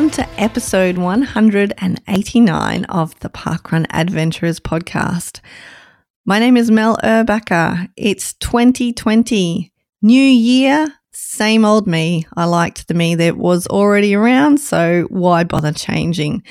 Welcome to episode 189 of the Parkrun Adventurers podcast. My name is Mel Erbacker. It's 2020, new year, same old me. I liked the me that was already around, so why bother changing?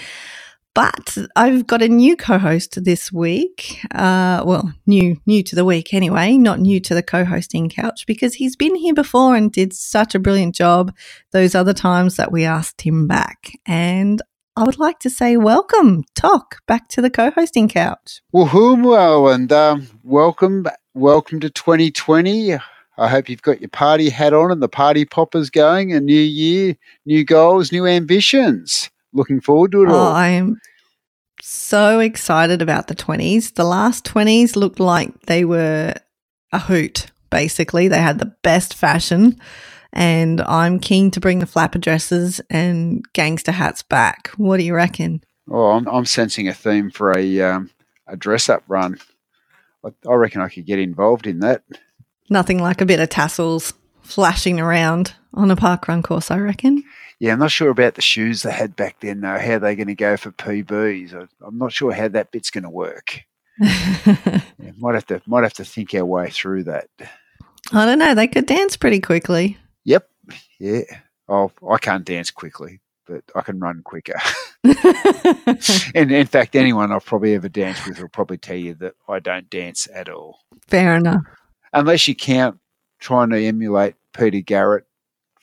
But I've got a new co-host this week. Uh, well, new new to the week anyway, not new to the co-hosting couch because he's been here before and did such a brilliant job those other times that we asked him back. And I would like to say welcome, TOC, back to the co-hosting couch. Woohoo, and um, welcome, welcome to 2020. I hope you've got your party hat on and the party poppers going. A new year, new goals, new ambitions. Looking forward to it Oh, all. I am so excited about the 20s. The last 20s looked like they were a hoot, basically. They had the best fashion, and I'm keen to bring the flapper dresses and gangster hats back. What do you reckon? Oh, I'm, I'm sensing a theme for a um, a dress up run. I, I reckon I could get involved in that. Nothing like a bit of tassels flashing around on a park run course, I reckon. Yeah, I'm not sure about the shoes they had back then, though. How they're going to go for PBs? I, I'm not sure how that bit's going to work. Yeah, might have to might have to think our way through that. I don't know. They could dance pretty quickly. Yep. Yeah. Oh, I can't dance quickly, but I can run quicker. and in fact, anyone I've probably ever danced with will probably tell you that I don't dance at all, Fair enough. unless you count trying to emulate Peter Garrett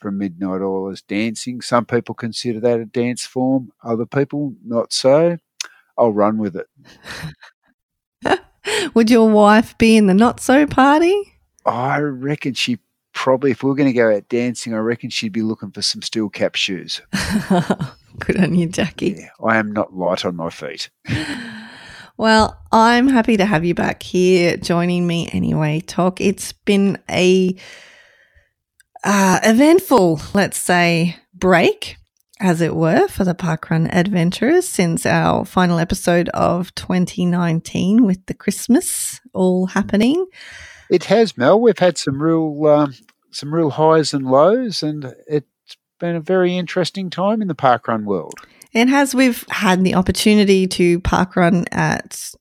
from Midnight Oil as dancing. Some people consider that a dance form. Other people not so. I'll run with it. Would your wife be in the not so party? I reckon she probably, if we are going to go out dancing, I reckon she'd be looking for some steel cap shoes. Good on you, Jackie. Yeah, I am not light on my feet. Well, I'm happy to have you back here joining me anyway, TOC. It's been a uh, eventful, let's say, break, as it were, for the Parkrun Adventurers since our final episode of 2019 with the Christmas all happening. It has, Mel. We've had some real, um, some real highs and lows, and it's been a very interesting time in the parkrun world. It has. We've had the opportunity to parkrun at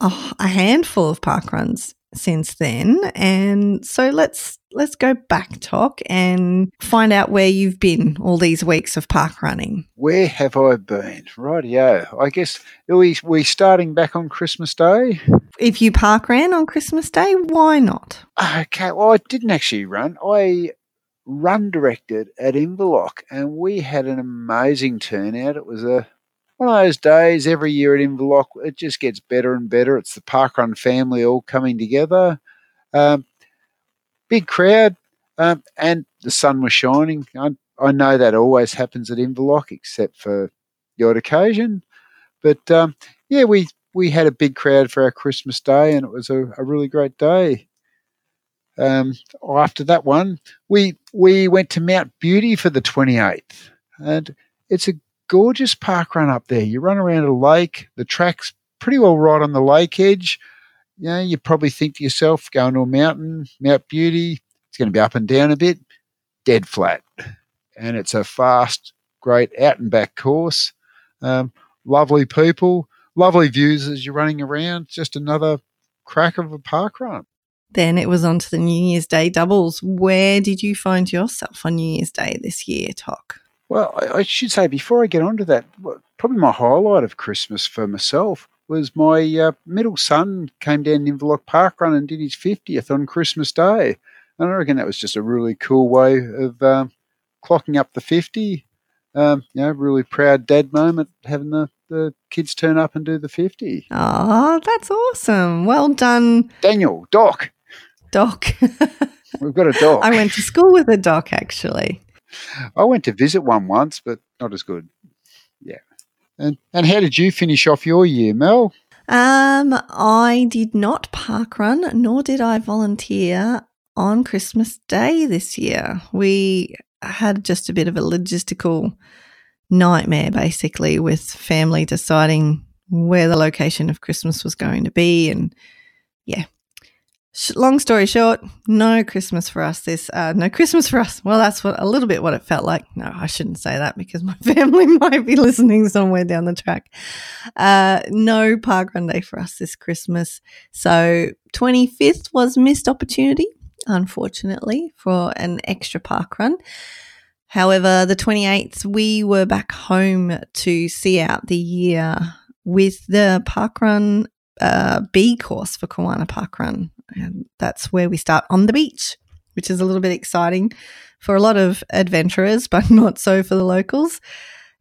a, a handful of parkruns since then, and so let's let's go back TOC and find out where you've been all these weeks of park running. Where have I been? Rightio. I guess we we starting back on Christmas Day. If you park ran on Christmas Day, why not? Okay. Well, I didn't actually run. I run directed at Inverloch, and we had an amazing turnout. It was a one of those days every year at Inverloch. It just gets better and better. It's the parkrun family all coming together. Um, big crowd, um, and the sun was shining. I, I know that always happens at Inverloch, except for odd occasion. But um, yeah, we we had a big crowd for our Christmas day, and it was a, a really great day. Um, after that one, we we went to Mount Beauty for the twenty eighth, and it's a gorgeous park run up there. You run around a lake. The track's pretty well right on the lake edge. You know, you probably think to yourself, going to a mountain, Mount Beauty, it's going to be up and down a bit, dead flat, and it's a fast, great out and back course. Um, lovely people, lovely views as you're running around. Just another crack of a park run. Then it was on to the New Year's Day doubles. Where did you find yourself on New Year's Day this year, TOC? Well, I, I should say before I get onto that, probably my highlight of Christmas for myself was my uh, middle son came down Inverloch Park Run and did his 50th on Christmas Day. And I reckon that was just a really cool way of um, clocking up the 50. Um, you know, really proud dad moment having the, the kids turn up and do the 50. Oh, that's awesome. Well done, Daniel, Doc, Doc. we've got a Doc. I went to school with a Doc, actually. I went to visit one once, but not as good. Yeah. And, and how did you finish off your year, Mel? Um, I did not park run, nor did I volunteer on Christmas Day this year. We had just a bit of a logistical nightmare, basically, with family deciding where the location of Christmas was going to be. And yeah, long story short, no Christmas for us. This uh, no Christmas for us. Well, that's what a little bit what it felt like. No, I shouldn't say that because my family might be listening somewhere down the track. Uh, no parkrun day for us this Christmas. So twenty fifth was missed opportunity, unfortunately, for an extra parkrun. However, the 28th, we were back home to see out the year with the parkrun uh, B course for Kawana Parkrun. And that's where we start on the beach, which is a little bit exciting for a lot of adventurers, but not so for the locals.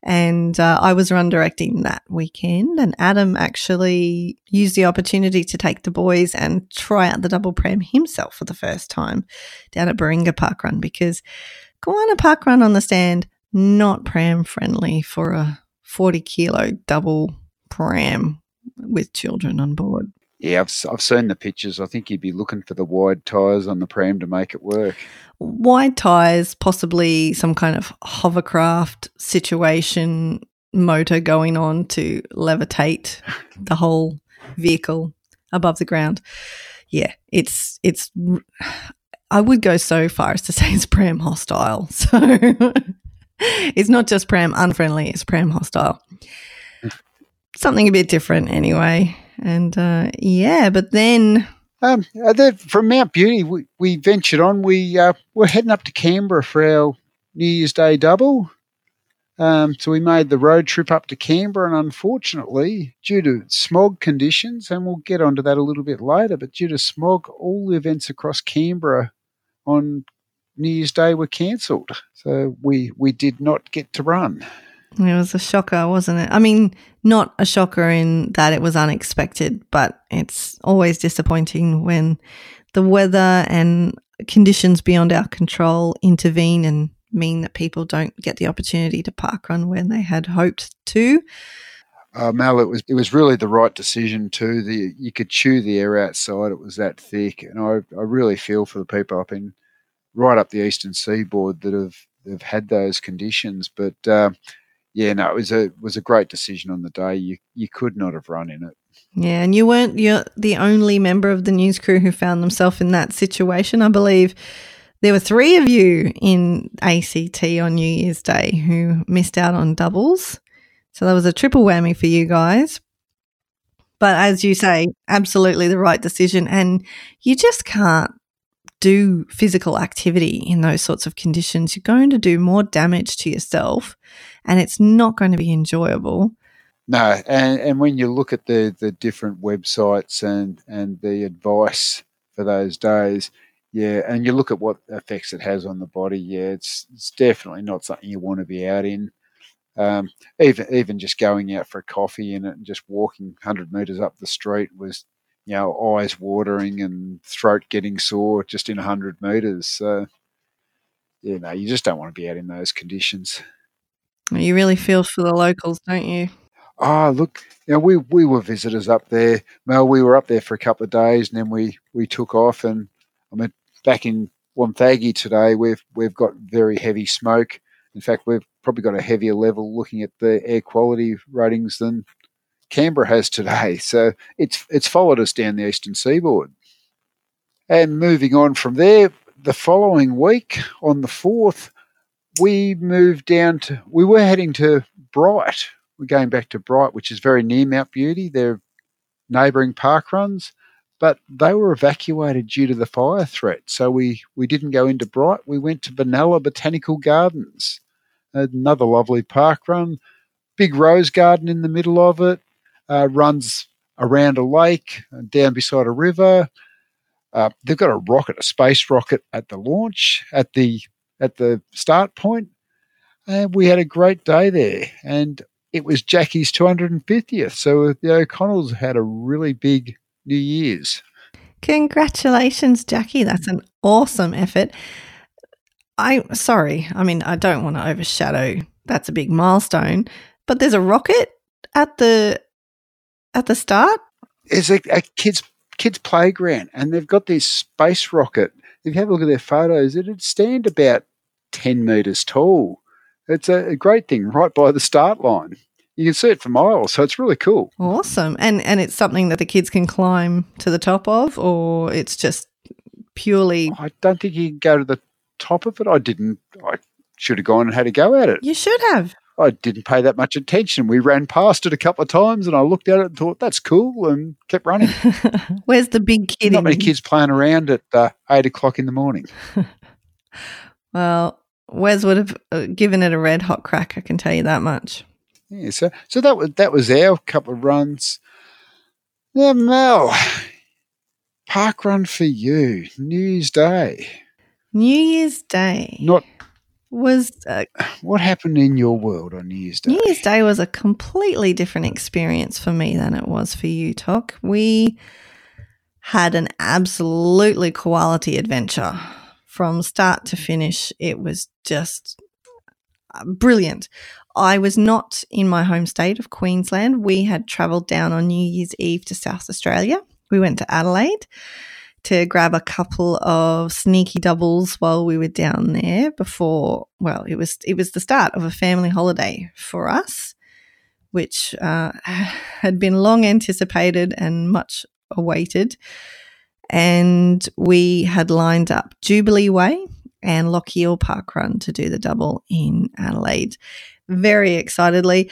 And uh, I was run directing that weekend, and Adam actually used the opportunity to take the boys and try out the double pram himself for the first time down at Baringa Park Run because Kawana Park Run on the stand, not pram friendly for a 40 kilo double pram with children on board. Yeah, I've, I've seen the pictures. I think you'd be looking for the wide tyres on the pram to make it work. Wide tyres, possibly some kind of hovercraft situation motor going on to levitate the whole vehicle above the ground. Yeah, it's it's. I would go so far as to say it's pram hostile. So it's not just pram unfriendly; it's pram hostile. Hmm. Something a bit different, anyway. And uh, yeah, but then. Um, uh, from Mount Beauty, we, we ventured on. We uh, were heading up to Canberra for our New Year's Day double. Um, so we made the road trip up to Canberra, and unfortunately, due to smog conditions, and we'll get onto that a little bit later, but due to smog, all the events across Canberra on New Year's Day were cancelled. So we we did not get to run. It was a shocker, wasn't it? I mean, not a shocker in that it was unexpected, but it's always disappointing when the weather and conditions beyond our control intervene and mean that people don't get the opportunity to park run when they had hoped to. Uh, Mel, it was it was really the right decision too. The you could chew the air outside; it was that thick, and I, I really feel for the people up in right up the eastern seaboard that have have had those conditions. But uh, yeah, no, it was a was a great decision on the day. You you could not have run in it. Yeah, and you weren't you're the only member of the news crew who found themselves in that situation. I believe there were three of you in ACT on New Year's Day who missed out on doubles. So that was a triple whammy for you guys. But as you say, absolutely the right decision. And you just can't do physical activity in those sorts of conditions. You're going to do more damage to yourself and it's not going to be enjoyable. No, and, and when you look at the, the different websites and, and the advice for those days, yeah, and you look at what effects it has on the body, yeah, it's it's definitely not something you want to be out in. Um, even even just going out for a coffee in it and just walking hundred meters up the street was, you know, eyes watering and throat getting sore just in hundred meters. So, yeah, no, you just don't want to be out in those conditions. You really feel for the locals, don't you? Oh, look, you know, we, we were visitors up there. Mel, we were up there for a couple of days and then we, we took off. And I mean, back in Wonthaggi today, we've, we've got very heavy smoke. In fact, we've probably got a heavier level looking at the air quality ratings than Canberra has today. So it's, it's followed us down the eastern seaboard. And moving on from there, the following week on the 4th, we moved down to, we were heading to Bright. We're going back to Bright, which is very near Mount Beauty. They're neighbouring park runs, but they were evacuated due to the fire threat. So we, we didn't go into Bright. We went to Benalla Botanical Gardens, another lovely park run. Big rose garden in the middle of it, uh, runs around a lake, down beside a river. Uh, they've got a rocket, a space rocket at the launch, at the at the start point. And we had a great day there. And it was Jackie's 250th. So the O'Connells had a really big New Year's. Congratulations, Jackie. That's an awesome effort. I'm sorry, I mean I don't want to overshadow that's a big milestone, but there's a rocket at the at the start. It's a, a kids kids playground and they've got this space rocket. If you have a look at their photos, it'd stand about 10 metres tall. It's a, a great thing right by the start line. you can see it for miles. So it's really cool. Awesome. And and it's something that the kids can climb to the top of, or it's just purely. I don't think you can go to the top of it. I didn't. I should have gone and had a go at it. You should have. I didn't pay that much attention. We ran past it a couple of times, and I looked at it and thought that's cool, and kept running. Where's the big kid? Not many kids playing around at uh, eight o'clock in the morning. well, Wes would have uh, given it a red hot crack. I can tell you that much. Yeah, so so that was that was our couple of runs. Now, Mel, park run for you, New Year's Day. New Year's Day. Not was uh, what happened in your world on New Year's Day? New Year's Day was a completely different experience for me than it was for you, TOC. We had an absolutely quality adventure from start to finish. It was just uh, brilliant. I was not in my home state of Queensland. We had travelled down on New Year's Eve to South Australia. We went to Adelaide to grab a couple of sneaky doubles while we were down there before well it was it was the start of a family holiday for us which uh, had been long anticipated and much awaited and we had lined up Jubilee Way and Lochiel Park Run to do the double in Adelaide very excitedly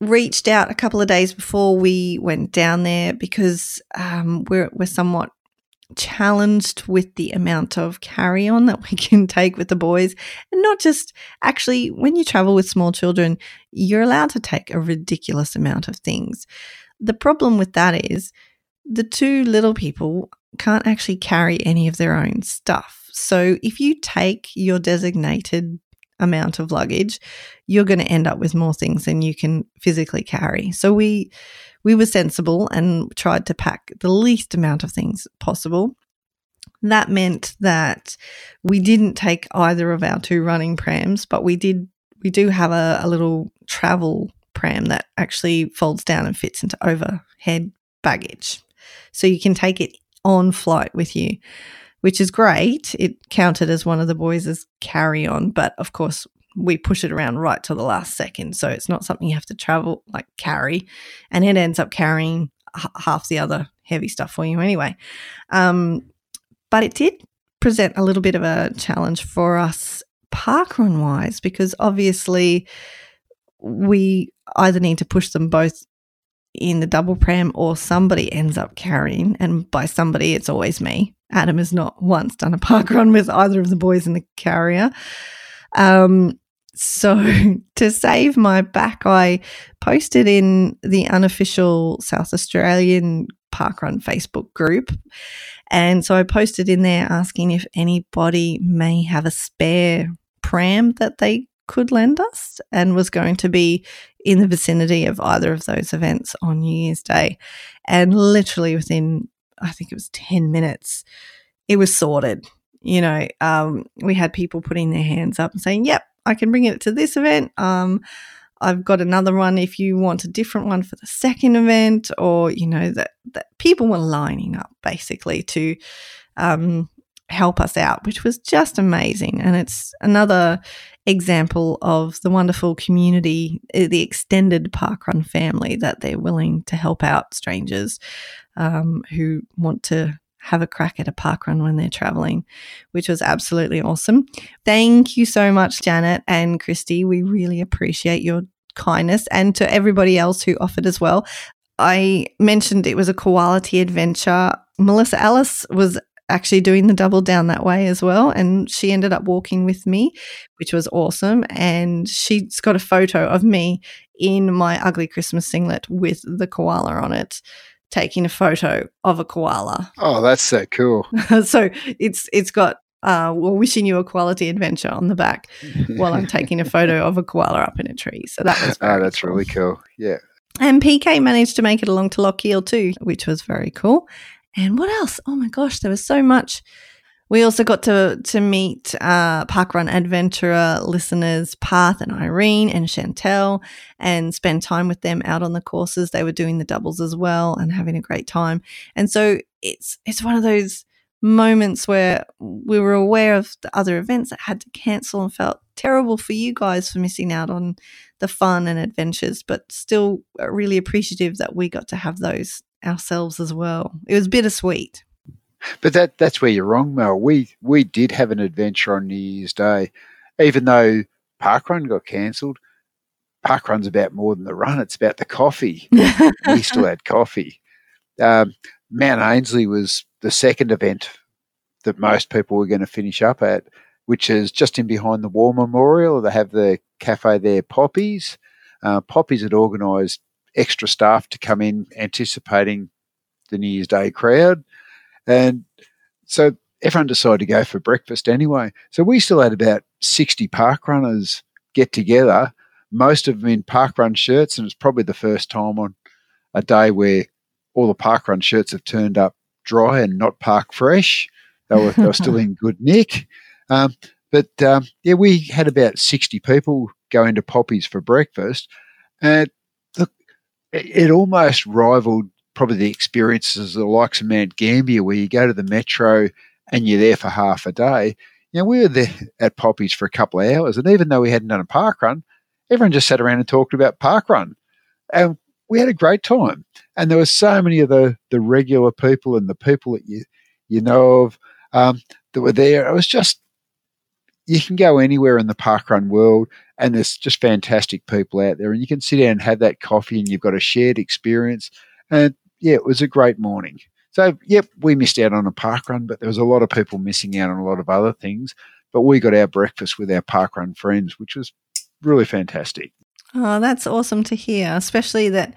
reached out a couple of days before we went down there because um, we're, we're somewhat challenged with the amount of carry on that we can take with the boys. And not just actually, when you travel with small children, you're allowed to take a ridiculous amount of things. The problem with that is the two little people can't actually carry any of their own stuff. So if you take your designated amount of luggage, you're going to end up with more things than you can physically carry. So we we were sensible and tried to pack the least amount of things possible. That meant that we didn't take either of our two running prams, but we did we do have a, a little travel pram that actually folds down and fits into overhead baggage. So you can take it on flight with you, which is great. It counted as one of the boys' carry on, but of course, we push it around right to the last second. So it's not something you have to travel, like carry, and it ends up carrying h- half the other heavy stuff for you anyway. Um, but it did present a little bit of a challenge for us parkrun wise because obviously we either need to push them both in the double pram or somebody ends up carrying and by somebody it's always me adam has not once done a park run with either of the boys in the carrier um, so to save my back, I posted in the unofficial South Australian Parkrun Facebook group. And so I posted in there asking if anybody may have a spare pram that they could lend us and was going to be in the vicinity of either of those events on New Year's Day. And literally within, I think it was 10 minutes, it was sorted you know, um, we had people putting their hands up and saying, yep, I can bring it to this event. Um, I've got another one if you want a different one for the second event, or, you know, that, that people were lining up basically to um, help us out, which was just amazing. And it's another example of the wonderful community, eh, the extended parkrun family that they're willing to help out strangers um, who want to have a crack at a park run when they're traveling, which was absolutely awesome. Thank you so much, Janet and Christy. We really appreciate your kindness and to everybody else who offered as well. I mentioned it was a quality adventure. Melissa Ellis was actually doing the double down that way as well. And she ended up walking with me, which was awesome. And she's got a photo of me in my ugly Christmas singlet with the koala on it taking a photo of a koala. Oh, that's so cool. so it's it's got uh, well, wishing you a quality adventure on the back while I'm taking a photo of a koala up in a tree. So that was oh, that's cool. really cool. Yeah. And PK managed to make it along to Lochiel too, which was very cool. And what else? Oh my gosh, there was so much. We also got to to meet uh, Parkrun Adventurer listeners Path and Irene and Chantel and spend time with them out on the courses. They were doing the doubles as well and having a great time. And so it's it's one of those moments where we were aware of the other events that had to cancel and felt terrible for you guys for missing out on the fun and adventures, but still really appreciative that we got to have those ourselves as well. It was bittersweet. But that that's where you're wrong, Mel. We we did have an adventure on New Year's Day, even though Parkrun got cancelled. Parkrun's about more than the run; it's about the coffee. we still had coffee. Um, Mount Ainslie was the second event that most people were going to finish up at, which is just in behind the War Memorial. They have the cafe there, Poppies. Uh, Poppies had organised extra staff to come in anticipating the New Year's Day crowd. And so everyone decided to go for breakfast anyway. So we still had about 60 park runners get together, most of them in park run shirts. And it's probably the first time on a day where all the park run shirts have turned up dry and not park fresh. They were, they were still in good nick. Um, but um, yeah, we had about 60 people go into Poppies for breakfast. And it, almost rivaled probably the experiences of the likes of Mount Gambier, where you go to the metro and you're there for half a day. You know, we were there at Poppies for a couple of hours, and even though we hadn't done a park run, everyone just sat around and talked about park run. And we had a great time. And there were so many of the, the regular people and the people that you, you know of um, that were there. It was just, you can go anywhere in the park run world and there's just fantastic people out there and you can sit down and have that coffee and you've got a shared experience. And yeah, it was a great morning. So, yep, we missed out on a park run, but there was a lot of people missing out on a lot of other things. But we got our breakfast with our park run friends, which was really fantastic. Oh, that's awesome to hear, especially that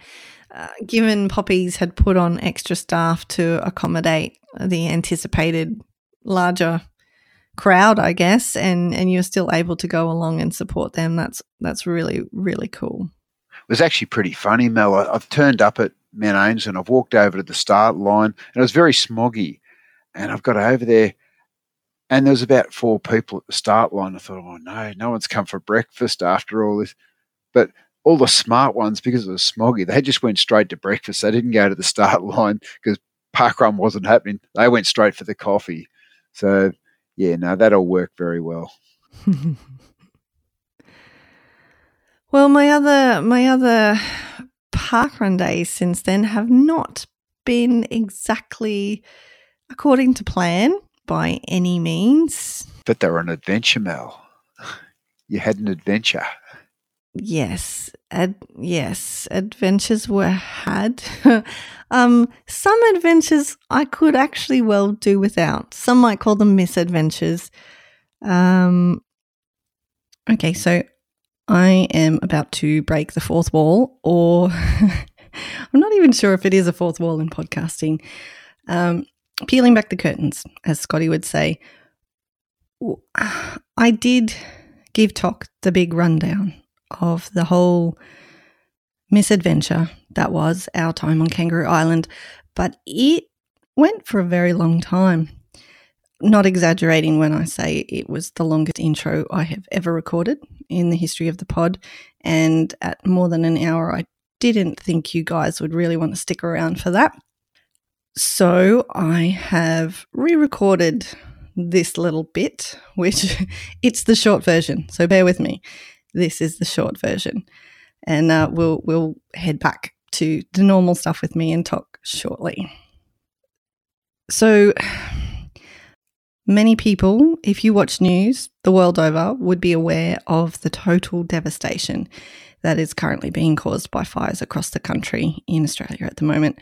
uh, given Poppies had put on extra staff to accommodate the anticipated larger crowd, I guess, and and you're still able to go along and support them. That's that's really really cool. It was actually pretty funny, Mel. I, have turned up at Mount Ains and I've walked over to the start line, and it was very smoggy, and I've got over there. And there was about four people at the start line. I thought, oh no, no one's come for breakfast after all this. But all the smart ones, because it was smoggy, they just went straight to breakfast. They didn't go to the start line because parkrun wasn't happening. They went straight for the coffee. So yeah, no, that'll work very well. well, my other my other parkrun days since then have not been exactly according to plan by any means. But they were an adventure, Mel. You had an adventure. Yes, ad- yes, adventures were had. um, some adventures I could actually well do without. Some might call them misadventures. Um, okay, so I am about to break the fourth wall, or I'm not even sure if it is a fourth wall in podcasting. Um, peeling back the curtains, as Scotty would say. I did give TOC the big rundown of the whole misadventure that was our time on Kangaroo Island, but it went for a very long time. Not exaggerating when I say it was the longest intro I have ever recorded in the history of the pod. And at more than an hour, I didn't think you guys would really want to stick around for that. So I have re recorded this little bit, which it's the short version. So bear with me. This is the short version, and uh, we'll we'll head back to the normal stuff with me and TOC shortly. So, many people, if you watch news the world over, would be aware of the total devastation that is currently being caused by fires across the country in Australia at the moment.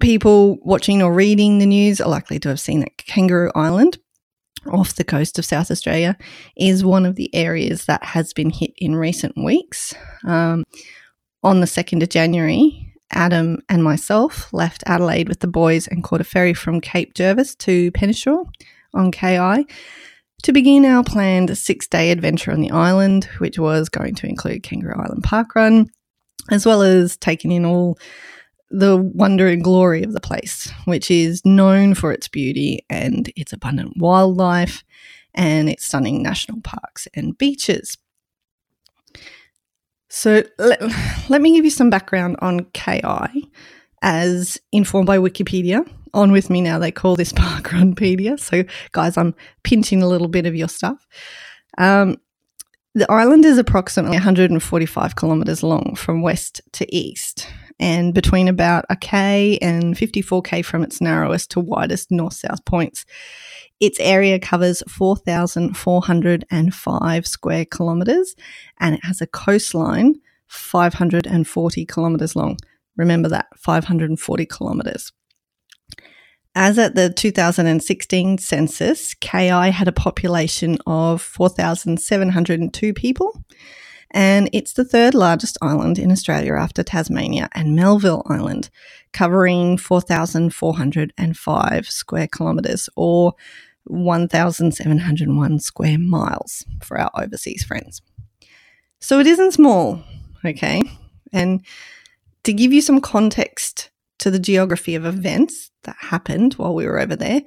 People watching or reading the news are likely to have seen that Kangaroo Island off the coast of South Australia is one of the areas that has been hit in recent weeks. Um, on the 2nd of January, Adam and myself left Adelaide with the boys and caught a ferry from Cape Jervis to Penneshaw on KI to begin our planned six day adventure on the island, which was going to include Kangaroo Island Park Run, as well as taking in all the wonder and glory of the place, which is known for its beauty and its abundant wildlife and its stunning national parks and beaches. So, let, let me give you some background on KI as informed by Wikipedia on with me now. They call this Parkrunpedia. So, guys, I'm pinching a little bit of your stuff. Um, the island is approximately 145 kilometres long from west to east, and between about a K and 54K from its narrowest to widest north south points. Its area covers 4,405 square kilometres and it has a coastline 540 kilometres long. Remember that 540 kilometres. As at the 2016 census, KI had a population of 4,702 people, and it's the third largest island in Australia after Tasmania and Melville Island, covering 4,405 square kilometres or 1,701 square miles for our overseas friends. So it isn't small, okay? And to give you some context to the geography of events that happened while we were over there,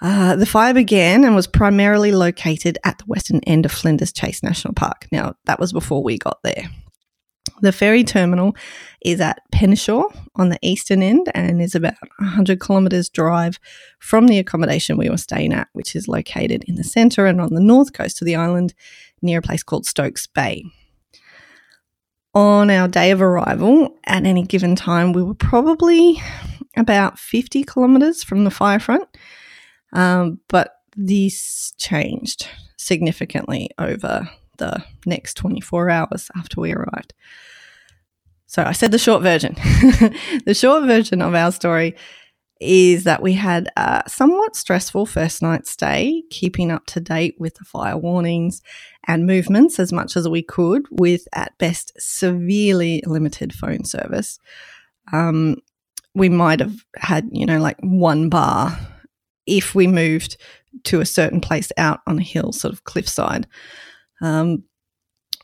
uh, the fire began and was primarily located at the western end of Flinders Chase National Park. Now, that was before we got there. The ferry terminal is at Penneshaw on the eastern end and is about 100 kilometres drive from the accommodation we were staying at, which is located in the centre and on the north coast of the island near a place called Stokes Bay. On our day of arrival, at any given time, we were probably about 50 kilometres from the fire front, um, but this changed significantly over the next 24 hours after we arrived. So I said the short version. the short version of our story is that we had a somewhat stressful first night stay, keeping up to date with the fire warnings and movements as much as we could, with at best severely limited phone service. Um, we might have had, you know, like one bar if we moved to a certain place out on a hill, sort of cliffside. Um,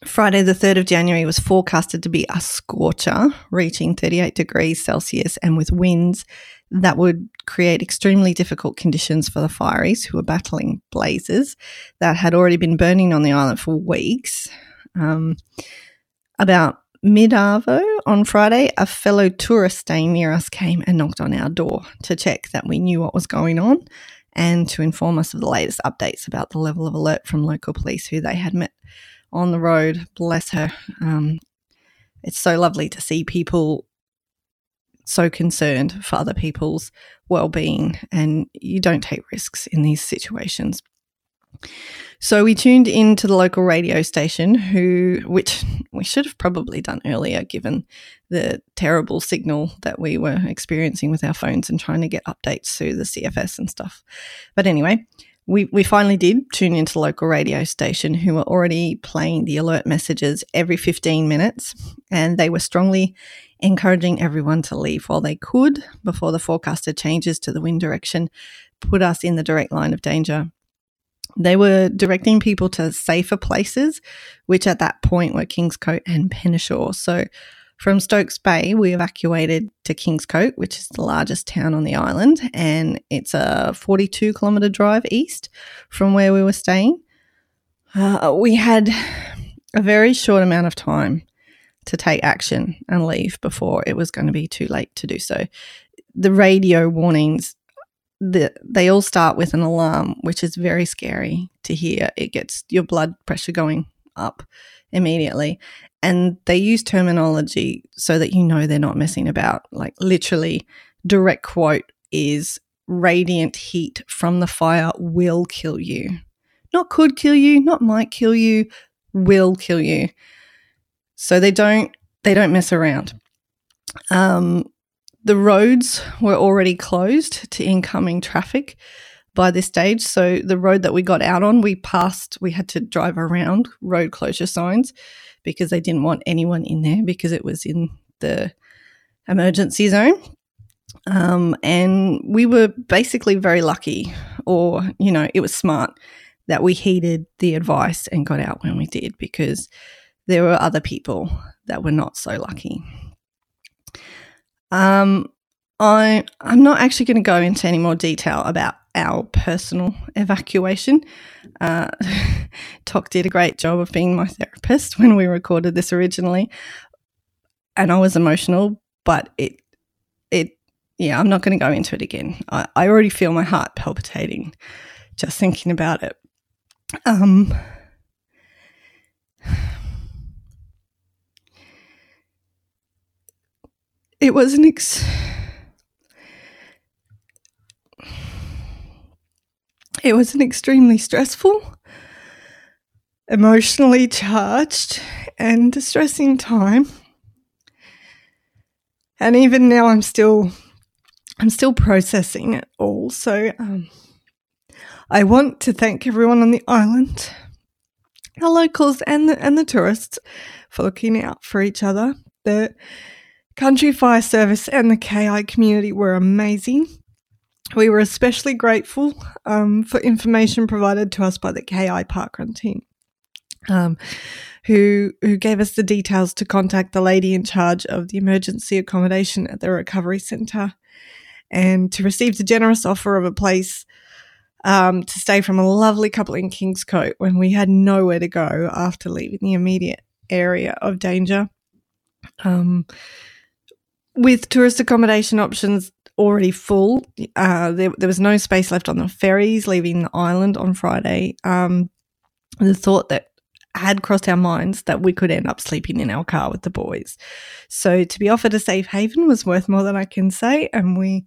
Friday, the 3rd of January, was forecasted to be a scorcher, reaching 38 degrees Celsius and with winds that would create extremely difficult conditions for the fireys who were battling blazes that had already been burning on the island for weeks. Um, about mid Arvo on Friday, a fellow tourist staying near us came and knocked on our door to check that we knew what was going on and to inform us of the latest updates about the level of alert from local police who they had met on the road. Bless her. Um, it's so lovely to see people so concerned for other people's well-being and you don't take risks in these situations. So we tuned into the local radio station who which we should have probably done earlier given the terrible signal that we were experiencing with our phones and trying to get updates through the CFS and stuff. But anyway, we, we finally did tune into the local radio station who were already playing the alert messages every 15 minutes and they were strongly encouraging everyone to leave while they could before the forecasted changes to the wind direction put us in the direct line of danger. They were directing people to safer places, which at that point were Kingscote and Penneshaw. So from Stokes Bay, we evacuated to Kingscote, which is the largest town on the island, and it's a 42 kilometre drive east from where we were staying. Uh, we had a very short amount of time to take action and leave before it was going to be too late to do so. The radio warnings, the, they all start with an alarm, which is very scary to hear. It gets your blood pressure going up immediately and they use terminology so that you know they're not messing about. Like literally, direct quote is radiant heat from the fire will kill you. Not could kill you, not might kill you, will kill you. So they don't they don't mess around. Um, the roads were already closed to incoming traffic by this stage. So the road that we got out on, we passed, we had to drive around road closure signs because they didn't want anyone in there because it was in the emergency zone. Um, and we were basically very lucky, or, you know, it was smart that we heeded the advice and got out when we did because there were other people that were not so lucky. Um, I, I'm not actually going to go into any more detail about our personal evacuation. Uh, TOC did a great job of being my therapist when we recorded this originally, and I was emotional, but it it yeah, I'm not going to go into it again. I, I already feel my heart palpitating just thinking about it. Um, it was an ex- it was an extremely stressful, emotionally charged, and distressing time. And even now, I'm still, I'm still processing it all. So, um, I want to thank everyone on the island, the locals and the, and the tourists, for looking out for each other. The Country Fire Service and the KI community were amazing. We were especially grateful um, for information provided to us by the KI parkrun team, um, who who gave us the details to contact the lady in charge of the emergency accommodation at the recovery centre, and to receive the generous offer of a place um, to stay from a lovely couple in Kingscote when we had nowhere to go after leaving the immediate area of danger. Um, with tourist accommodation options already full, uh, there, there, was no space left on the ferries leaving the island on Friday. Um, the thought that had crossed our minds that we could end up sleeping in our car with the boys. So to be offered a safe haven was worth more than I can say, and we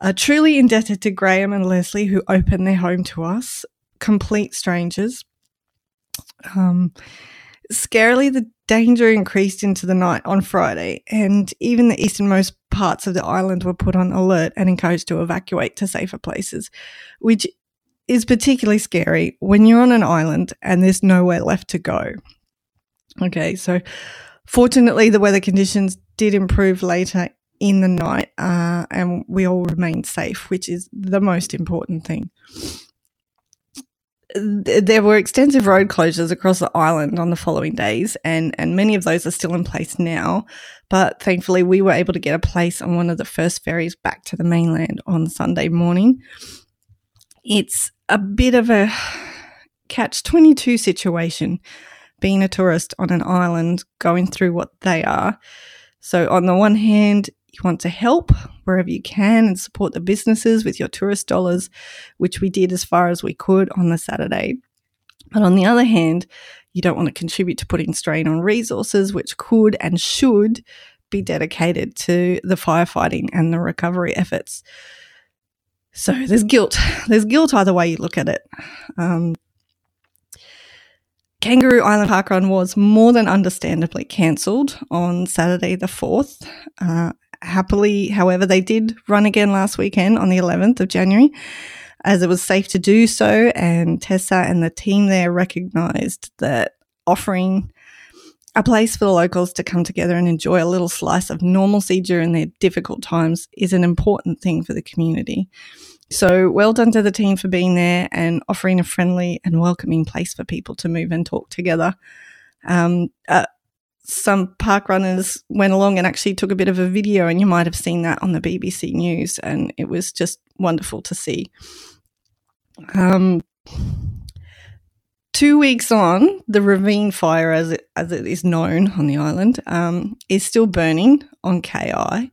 are truly indebted to Graham and Leslie who opened their home to us, complete strangers. Um, scarily, the danger increased into the night on Friday, and even the easternmost parts of the island were put on alert and encouraged to evacuate to safer places, which is particularly scary when you're on an island and there's nowhere left to go. Okay, so fortunately, the weather conditions did improve later in the night uh, and we all remained safe, which is the most important thing. There were extensive road closures across the island on the following days, and, and many of those are still in place now. But thankfully, we were able to get a place on one of the first ferries back to the mainland on Sunday morning. It's a bit of a catch 22 situation being a tourist on an island going through what they are. So, on the one hand, you want to help wherever you can and support the businesses with your tourist dollars, which we did as far as we could on the Saturday. But on the other hand, you don't want to contribute to putting strain on resources, which could and should be dedicated to the firefighting and the recovery efforts. So there's guilt. There's guilt either way you look at it. Um, Kangaroo Island Parkrun was more than understandably cancelled on Saturday the 4th. Uh, happily, however, they did run again last weekend on the 11th of January as it was safe to do so. And Tessa and the team there recognized that offering a place for the locals to come together and enjoy a little slice of normalcy during their difficult times is an important thing for the community. So, well done to the team for being there and offering a friendly and welcoming place for people to move and talk together. Um, uh, some park runners went along and actually took a bit of a video, and you might have seen that on the BBC News, and it was just wonderful to see. Um, two weeks on, the ravine fire, as it as it is known on the island, um, is still burning on KI.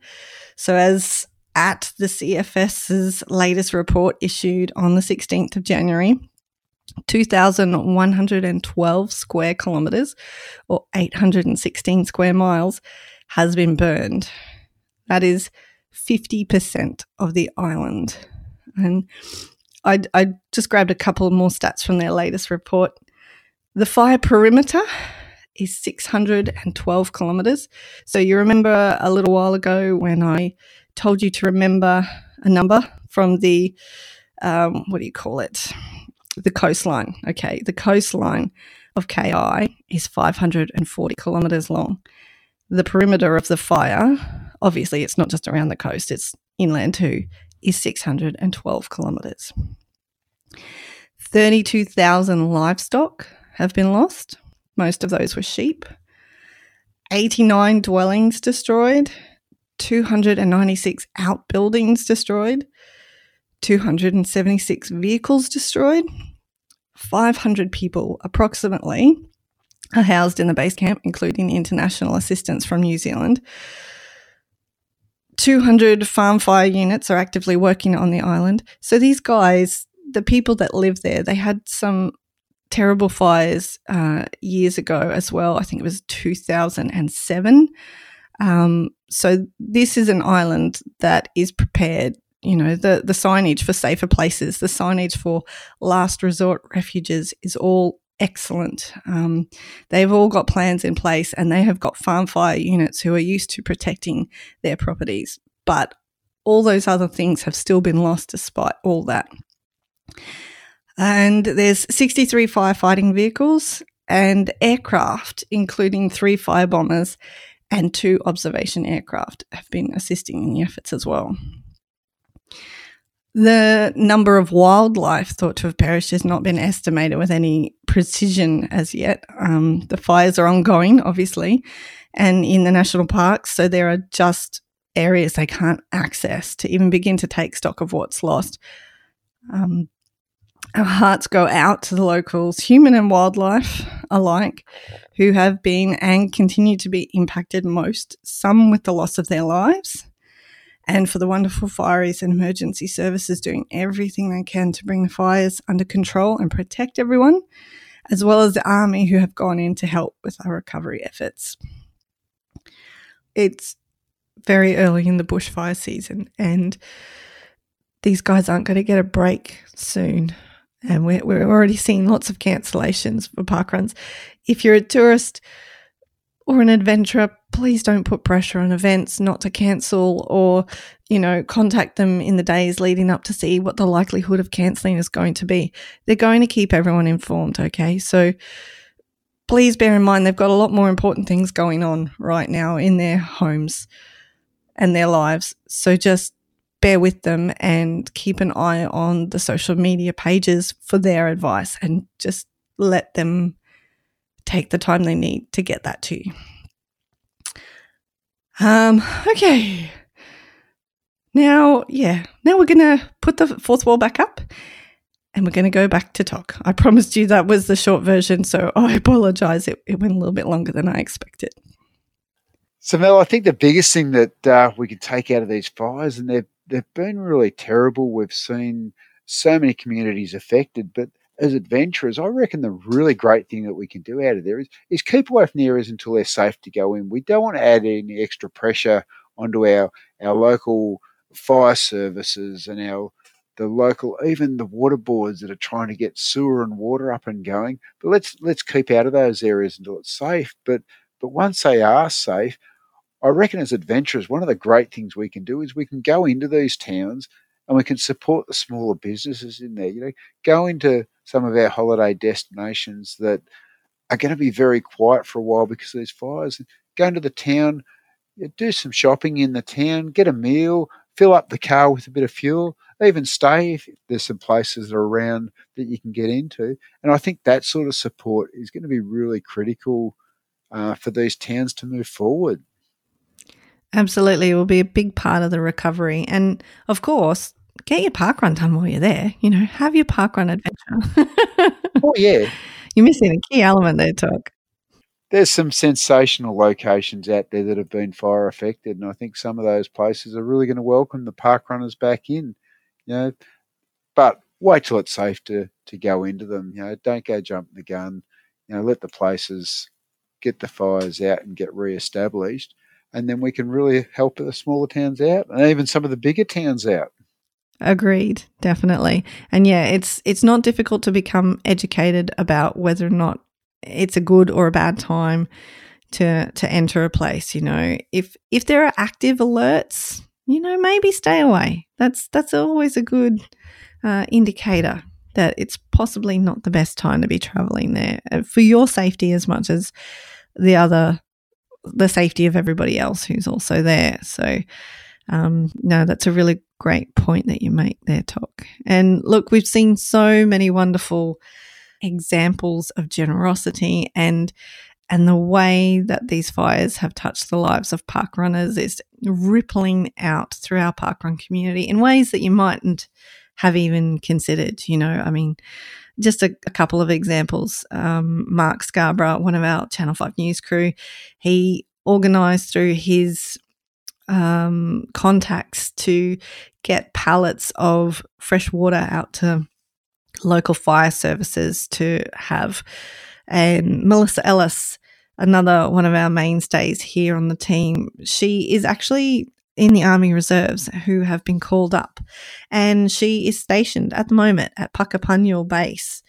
So, as at the CFS's latest report issued on the 16th of January, 2,112 square kilometres or 816 square miles has been burned. That is 50% of the island. And I, I just grabbed a couple more stats from their latest report. The fire perimeter is 612 kilometres. So you remember a little while ago when I told you to remember a number from the, um, what do you call it? The coastline. Okay, the coastline of KI is 540 kilometres long. The perimeter of the fire, obviously, it's not just around the coast, it's inland too, is 612 kilometres. 32,000 livestock have been lost. Most of those were sheep. 89 dwellings destroyed. 296 outbuildings destroyed. 276 vehicles destroyed, 500 people approximately are housed in the base camp, including international assistance from New Zealand. 200 farm fire units are actively working on the island. So these guys, the people that live there, they had some terrible fires uh, years ago as well. I think it was 2007. Um, so this is an island that is prepared. You know, the, the signage for safer places, the signage for last resort refuges is all excellent. Um, they've all got plans in place and they have got farm fire units who are used to protecting their properties. But all those other things have still been lost despite all that. And there's 63 firefighting vehicles and aircraft, including three fire bombers and two observation aircraft, have been assisting in the efforts as well. The number of wildlife thought to have perished has not been estimated with any precision as yet. Um, the fires are ongoing, obviously, and in the national parks, so there are just areas they can't access to even begin to take stock of what's lost. Um, our hearts go out to the locals, human and wildlife alike, who have been and continue to be impacted most, some with the loss of their lives, and for the wonderful fireys and emergency services doing everything they can to bring the fires under control and protect everyone, as well as the army who have gone in to help with our recovery efforts. It's very early in the bushfire season, and these guys aren't going to get a break soon. And we're, we're already seeing lots of cancellations for park runs. If you're a tourist, or an adventurer, please don't put pressure on events not to cancel or, you know, contact them in the days leading up to see what the likelihood of cancelling is going to be. They're going to keep everyone informed, okay? So please bear in mind they've got a lot more important things going on right now in their homes and their lives. So just bear with them and keep an eye on the social media pages for their advice and just let them take the time they need to get that to you. Um, okay. Now, yeah, now we're going to put the fourth wall back up and we're going to go back to TOC. I promised you that was the short version, so I apologize. It, it went a little bit longer than I expected. So, Mel, I think the biggest thing that uh, we can take out of these fires, and they've, they've been really terrible. We've seen so many communities affected, but as adventurers, I reckon the really great thing that we can do out of there is, is keep away from the areas until they're safe to go in. We don't want to add any extra pressure onto our, our local fire services and our the local even the water boards that are trying to get sewer and water up and going. But let's let's keep out of those areas until it's safe. But but once they are safe, I reckon as adventurers, one of the great things we can do is we can go into these towns and we can support the smaller businesses in there. You know, go into some of our holiday destinations that are going to be very quiet for a while because of these fires. Go into the town, do some shopping in the town, get a meal, fill up the car with a bit of fuel, even stay if there's some places that are around that you can get into. And I think that sort of support is going to be really critical uh, for these towns to move forward. Absolutely. It will be a big part of the recovery. And of course, get your park run done while you're there. You know, have your park run adventure. oh yeah, you're missing a key element there, TOC. There's some sensational locations out there that have been fire affected, and I think some of those places are really going to welcome the park runners back in. You know, but wait till it's safe to to go into them. You know, don't go jumping the gun. You know, let the places get the fires out and get re-established, and then we can really help the smaller towns out, and even some of the bigger towns out. Agreed, definitely. And yeah, it's it's not difficult to become educated about whether or not it's a good or a bad time to to enter a place, you know. If if there are active alerts, you know, maybe stay away. That's that's always a good uh, indicator that it's possibly not the best time to be traveling there uh, for your safety as much as the other the safety of everybody else who's also there. So um, no, that's a really great point that you make there, TOC. And look, we've seen so many wonderful examples of generosity and and the way that these fires have touched the lives of park runners is rippling out through our parkrun community in ways that you mightn't have even considered. You know, I mean, just a, a couple of examples. Um, Mark Scarborough, one of our Channel 5 news crew, he organised through his um, contacts to get pallets of fresh water out to local fire services to have. And Melissa Ellis, another one of our mainstays here on the team, she is actually in the Army Reserves who have been called up. And she is stationed at the moment at Puckapunyal Base,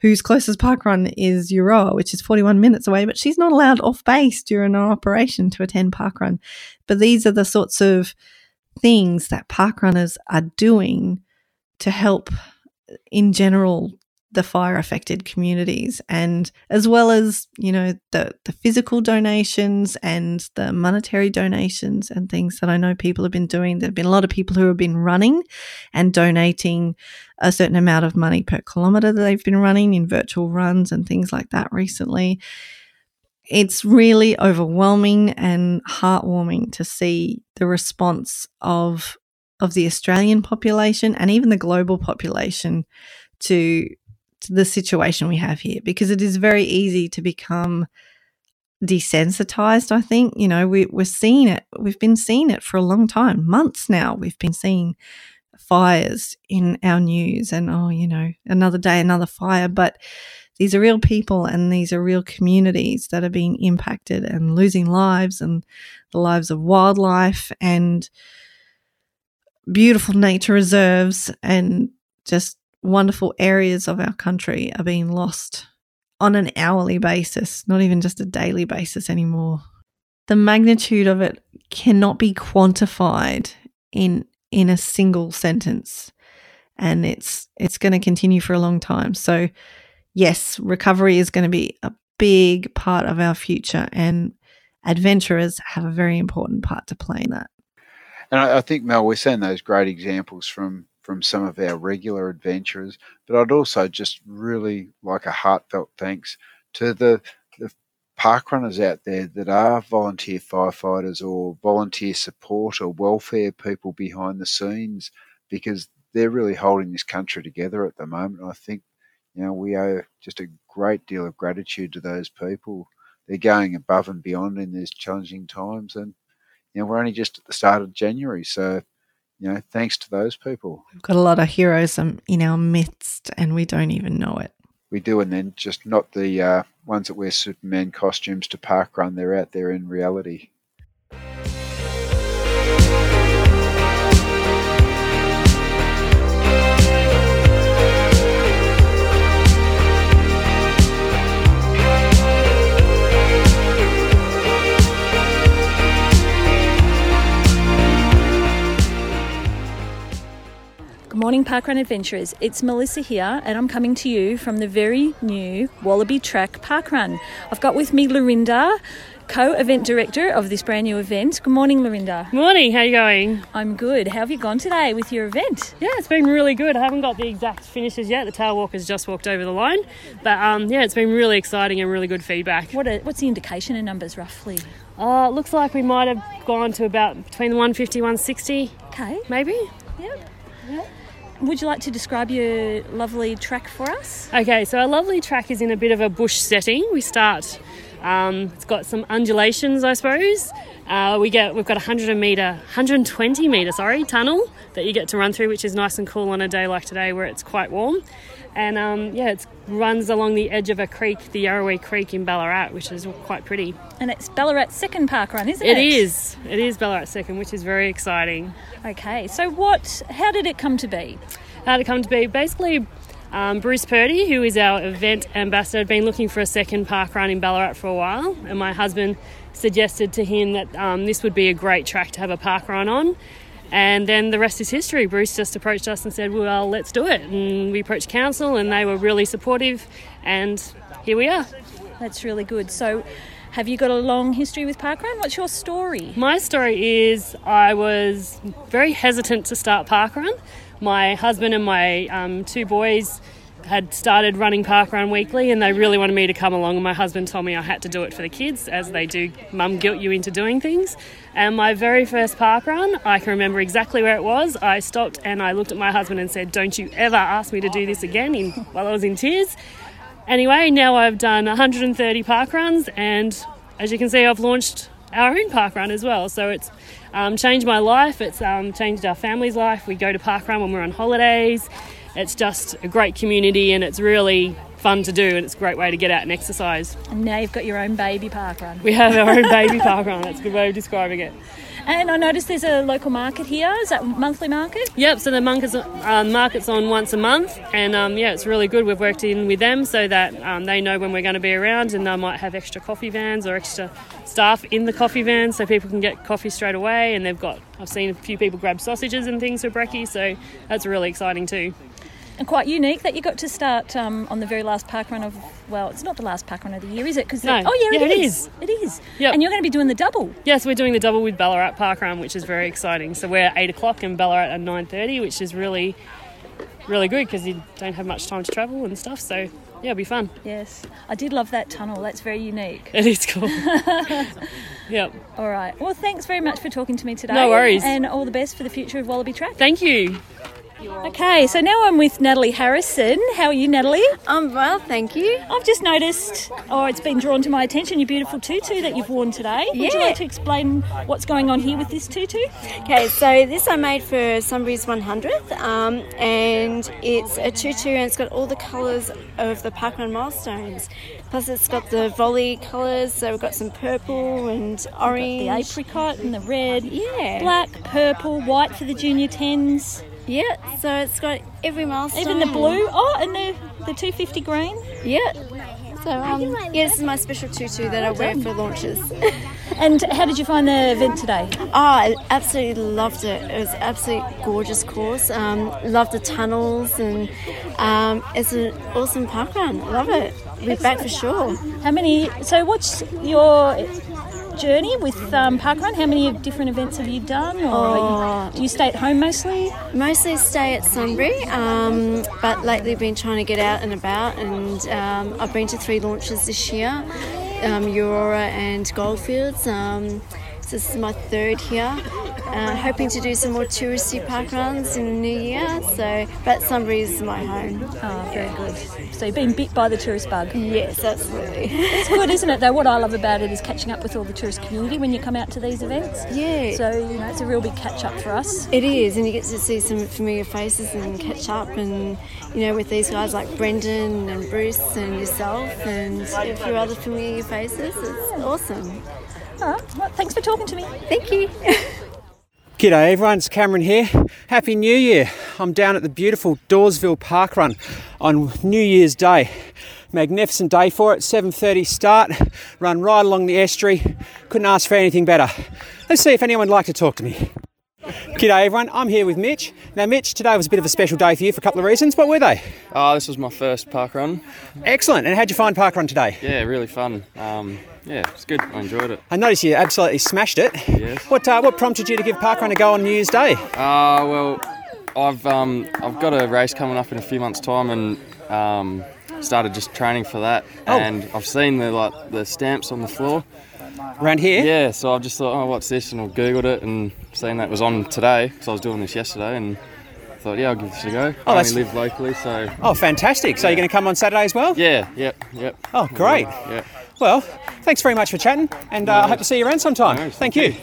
whose closest park run is Euroa, which is 41 minutes away, but she's not allowed off base during an operation to attend park run. But these are the sorts of things that park runners are doing to help in general the fire affected communities and as well as you know the the physical donations and the monetary donations and things that I know people have been doing. There've been a lot of people who have been running and donating a certain amount of money per kilometer that they've been running in virtual runs and things like that recently. It's really overwhelming and heartwarming to see the response of of the Australian population and even the global population to to the situation we have here because it is very easy to become desensitized. I think, you know, we, we're seeing it. We've been seeing it for a long time, months now. We've been seeing fires in our news and, oh, you know, another day, another fire. But these are real people and these are real communities that are being impacted and losing lives and the lives of wildlife and beautiful nature reserves and just wonderful areas of our country are being lost on an hourly basis, not even just a daily basis anymore. The magnitude of it cannot be quantified in in a single sentence and it's it's going to continue for a long time. So yes, recovery is going to be a big part of our future and adventurers have a very important part to play in that. And I, I think Mel, we're seeing those great examples from from some of our regular adventurers. But I'd also just really like a heartfelt thanks to the, the park runners out there that are volunteer firefighters or volunteer support or welfare people behind the scenes because they're really holding this country together at the moment. I think, you know, we owe just a great deal of gratitude to those people. They're going above and beyond in these challenging times. And, you know, we're only just at the start of January. So, you know, thanks to those people. We've got a lot of heroism in our midst and we don't even know it. We do, and then just not the uh, ones that wear Superman costumes to park run, they're out there in reality. Good morning, Parkrun Adventurers. It's Melissa here, and I'm coming to you from the very new Wallaby Track Parkrun. I've got with me Lorinda, co-event director of this brand new event. Good morning, Lorinda. Morning, how are you going? I'm good. How have you gone today with your event? Yeah, it's been really good. I haven't got the exact finishes yet. The tail walkers just walked over the line, but um, yeah, it's been really exciting and really good feedback. What are, what's the indication in numbers roughly? Uh, it looks like we might have gone to about between 150 160. Okay. Maybe. Yep. Yeah. Would you like to describe your lovely track for us? Okay, so our lovely track is in a bit of a bush setting. We start, um, it's got some undulations, I suppose. Uh, we get we've got a 100 meter, 120 meter, sorry, tunnel that you get to run through, which is nice and cool on a day like today where it's quite warm. And um, yeah, it runs along the edge of a creek, the Yarrowee Creek in Ballarat, which is quite pretty. And it's Ballarat's second park run, isn't It it? is. It is Ballarat's second, which is very exciting. Okay, so what? How did it come to be? How did it come to be? Basically, um, Bruce Purdy, who is our event ambassador, had been looking for a second park run in Ballarat for a while, and my husband suggested to him that um, this would be a great track to have a park run on. And then the rest is history. Bruce just approached us and said, Well, let's do it. And we approached council, and they were really supportive, and here we are. That's really good. So, have you got a long history with parkrun? What's your story? My story is I was very hesitant to start parkrun. My husband and my um, two boys had started running parkrun weekly and they really wanted me to come along and my husband told me I had to do it for the kids as they do mum guilt you into doing things and my very first parkrun I can remember exactly where it was I stopped and I looked at my husband and said don't you ever ask me to do this again in, while I was in tears anyway now I've done 130 parkruns and as you can see I've launched our own park run as well. So it's um, changed my life. It's um, changed our family's life. We go to park run when we're on holidays. It's just a great community, and it's really fun to do, and it's a great way to get out and exercise. And now you've got your own baby park run. We have our own baby park run. That's a good way of describing it. And I noticed there's a local market here. Is that monthly market? Yep, so the market's, uh, market's on once a month, and um, yeah, it's really good. We've worked in with them so that um, they know when we're going to be around, and they might have extra coffee vans or extra staff in the coffee vans so people can get coffee straight away. And they've got, I've seen a few people grab sausages and things for brekkie, so that's really exciting too. And quite unique that you got to start um, on the very last park run of, well, it's not the last park run of the year, is it? Cause No. oh, yeah, Yeah, it it is. is. It is. Yep. And you're going to be doing the double. Yes, we're doing the double with Ballarat Park Run, which is very exciting. So we're at eight o'clock and Ballarat at nine thirty, which is really, really good because you don't have much time to travel and stuff. So yeah, it'll be fun. Yes. I did love that tunnel. That's very unique. It is cool. yep. All right. Well, thanks very much for talking to me today. No worries. And all the best for the future of Wallaby Track. Thank you. Okay, so now I'm with Natalie Harrison. How are you, Natalie? I'm well, thank you. I've just noticed, oh, it's been drawn to my attention, your beautiful tutu that you've worn today. Would you like to explain what's going on here with this tutu? Okay, so this I made for Sunbury's 100th, um, and it's a tutu and it's got all the colours of the Parkrun milestones. Plus, it's got the volley colours, so we've got some purple and orange. The apricot and the red, Yeah. black, purple, white for the junior tens, Yeah, so it's got every milestone. even the blue. Oh, and the, the 250 green. Yeah. So, um, yeah, this is my special tutu that I wear for launches. And how did you find the event today? Oh, I absolutely loved it. It was an absolutely gorgeous course. Um, loved the tunnels and um, it's an awesome park run. Love it. We'll be back for sure. How many? So, what's your journey with um, Parkrun? How many different events have you done? Or Oh. do you stay at home mostly? Mostly stay at Sunbury, um, but lately been trying to get out and about. And um, I've been to three launches this year um, Aurora and Goldfields. Um, so this is my third here. Uh, hoping to do some more touristy park runs in the new year. So, but Sunbury is my home. Oh, very good. So, you've been bit by the tourist bug. Yes, absolutely. It's good, isn't it? Though what I love about it is catching up with all the tourist community when you come out to these events. Yeah. So you know, it's a real big catch up for us. It is, and you get to see some familiar faces and catch up, and you know, with these guys like Brendan and Bruce and yourself, and a few other familiar faces. It's awesome. All right. Well, thanks for talking to me. Thank you. G'day everyone, it's Cameron here. Happy New Year. I'm down at the beautiful Dawesville Park Run on New Year's Day. Magnificent day for it, 7.30 start, run right along the estuary. Couldn't ask for anything better. Let's see if anyone would like to talk to me. G'day everyone, I'm here with Mitch. Now Mitch, today was a bit of a special day for you for a couple of reasons. What were they? Oh, this was my first park run. Excellent, and how'd you find Park Run today? Yeah, really fun. Um, yeah, it's good. I enjoyed it. I noticed you absolutely smashed it. Yes. What, uh, what prompted you to give parkrun a go on New Year's Day? Uh, well, I've um, I've got a race coming up in a few months' time, and um, started just training for that. Oh. And I've seen the like the stamps on the floor. Around here? Yeah, so I've just thought, oh, what's this? And I googled it and seen that it was on today, because I was doing this yesterday, and thought, yeah, I'll give this a go. Oh, I only live locally, so Oh, fantastic. So you're going to come on Saturday as well? yeah, yep, yep. Oh, great. Yeah. Well, thanks very much for chatting, and uh, I hope to see you around sometime. No Thank thank you.